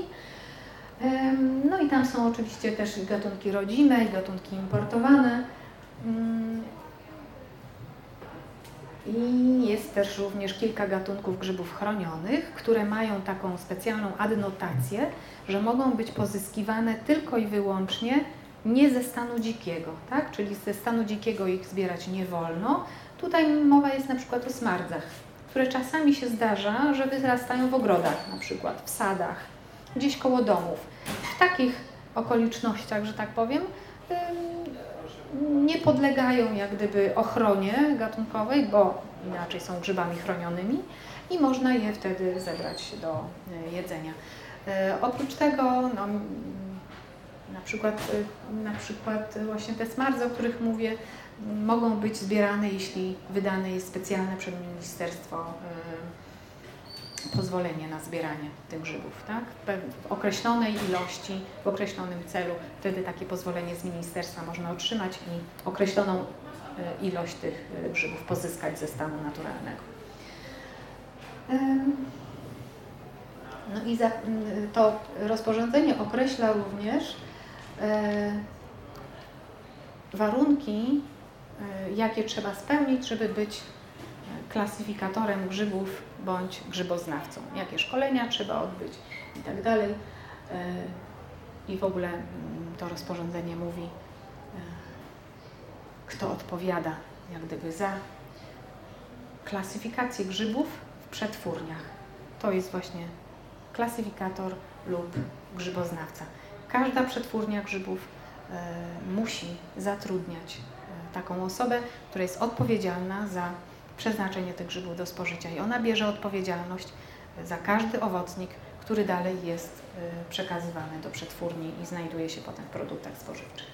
[SPEAKER 1] No i tam są oczywiście też gatunki rodzime i gatunki importowane. Mm. I jest też również kilka gatunków grzybów chronionych, które mają taką specjalną adnotację, że mogą być pozyskiwane tylko i wyłącznie nie ze stanu dzikiego, tak? czyli ze stanu dzikiego ich zbierać nie wolno. Tutaj mowa jest na przykład o smardzach, które czasami się zdarza, że wyrastają w ogrodach, na przykład w sadach, gdzieś koło domów. W takich okolicznościach, że tak powiem, nie podlegają jak gdyby ochronie gatunkowej, bo inaczej są grzybami chronionymi i można je wtedy zebrać do e, jedzenia. E, oprócz tego no, przykład, y, na przykład właśnie te smardze, o których mówię, mogą być zbierane, jeśli wydane jest specjalne przez ministerstwo y, pozwolenie na zbieranie tych grzybów, tak? W określonej ilości, w określonym celu, wtedy takie pozwolenie z ministerstwa można otrzymać i określoną y, ilość tych grzybów pozyskać ze stanu naturalnego. No i to rozporządzenie określa również warunki, e, jakie trzeba spełnić, żeby być klasyfikatorem grzybów bądź grzyboznawcą. Jakie szkolenia trzeba odbyć i tak dalej. E, I w ogóle mm, to rozporządzenie mówi, kto odpowiada jak gdyby za klasyfikację grzybów w przetwórniach. To jest właśnie klasyfikator lub grzyboznawca. Każda przetwórnia grzybów e, musi zatrudniać e, taką osobę, która jest odpowiedzialna za przeznaczenie tych grzybów do spożycia i ona bierze odpowiedzialność e, za każdy owocnik, który dalej jest przekazywany do przetwórni i znajduje się potem w produktach spożywczych.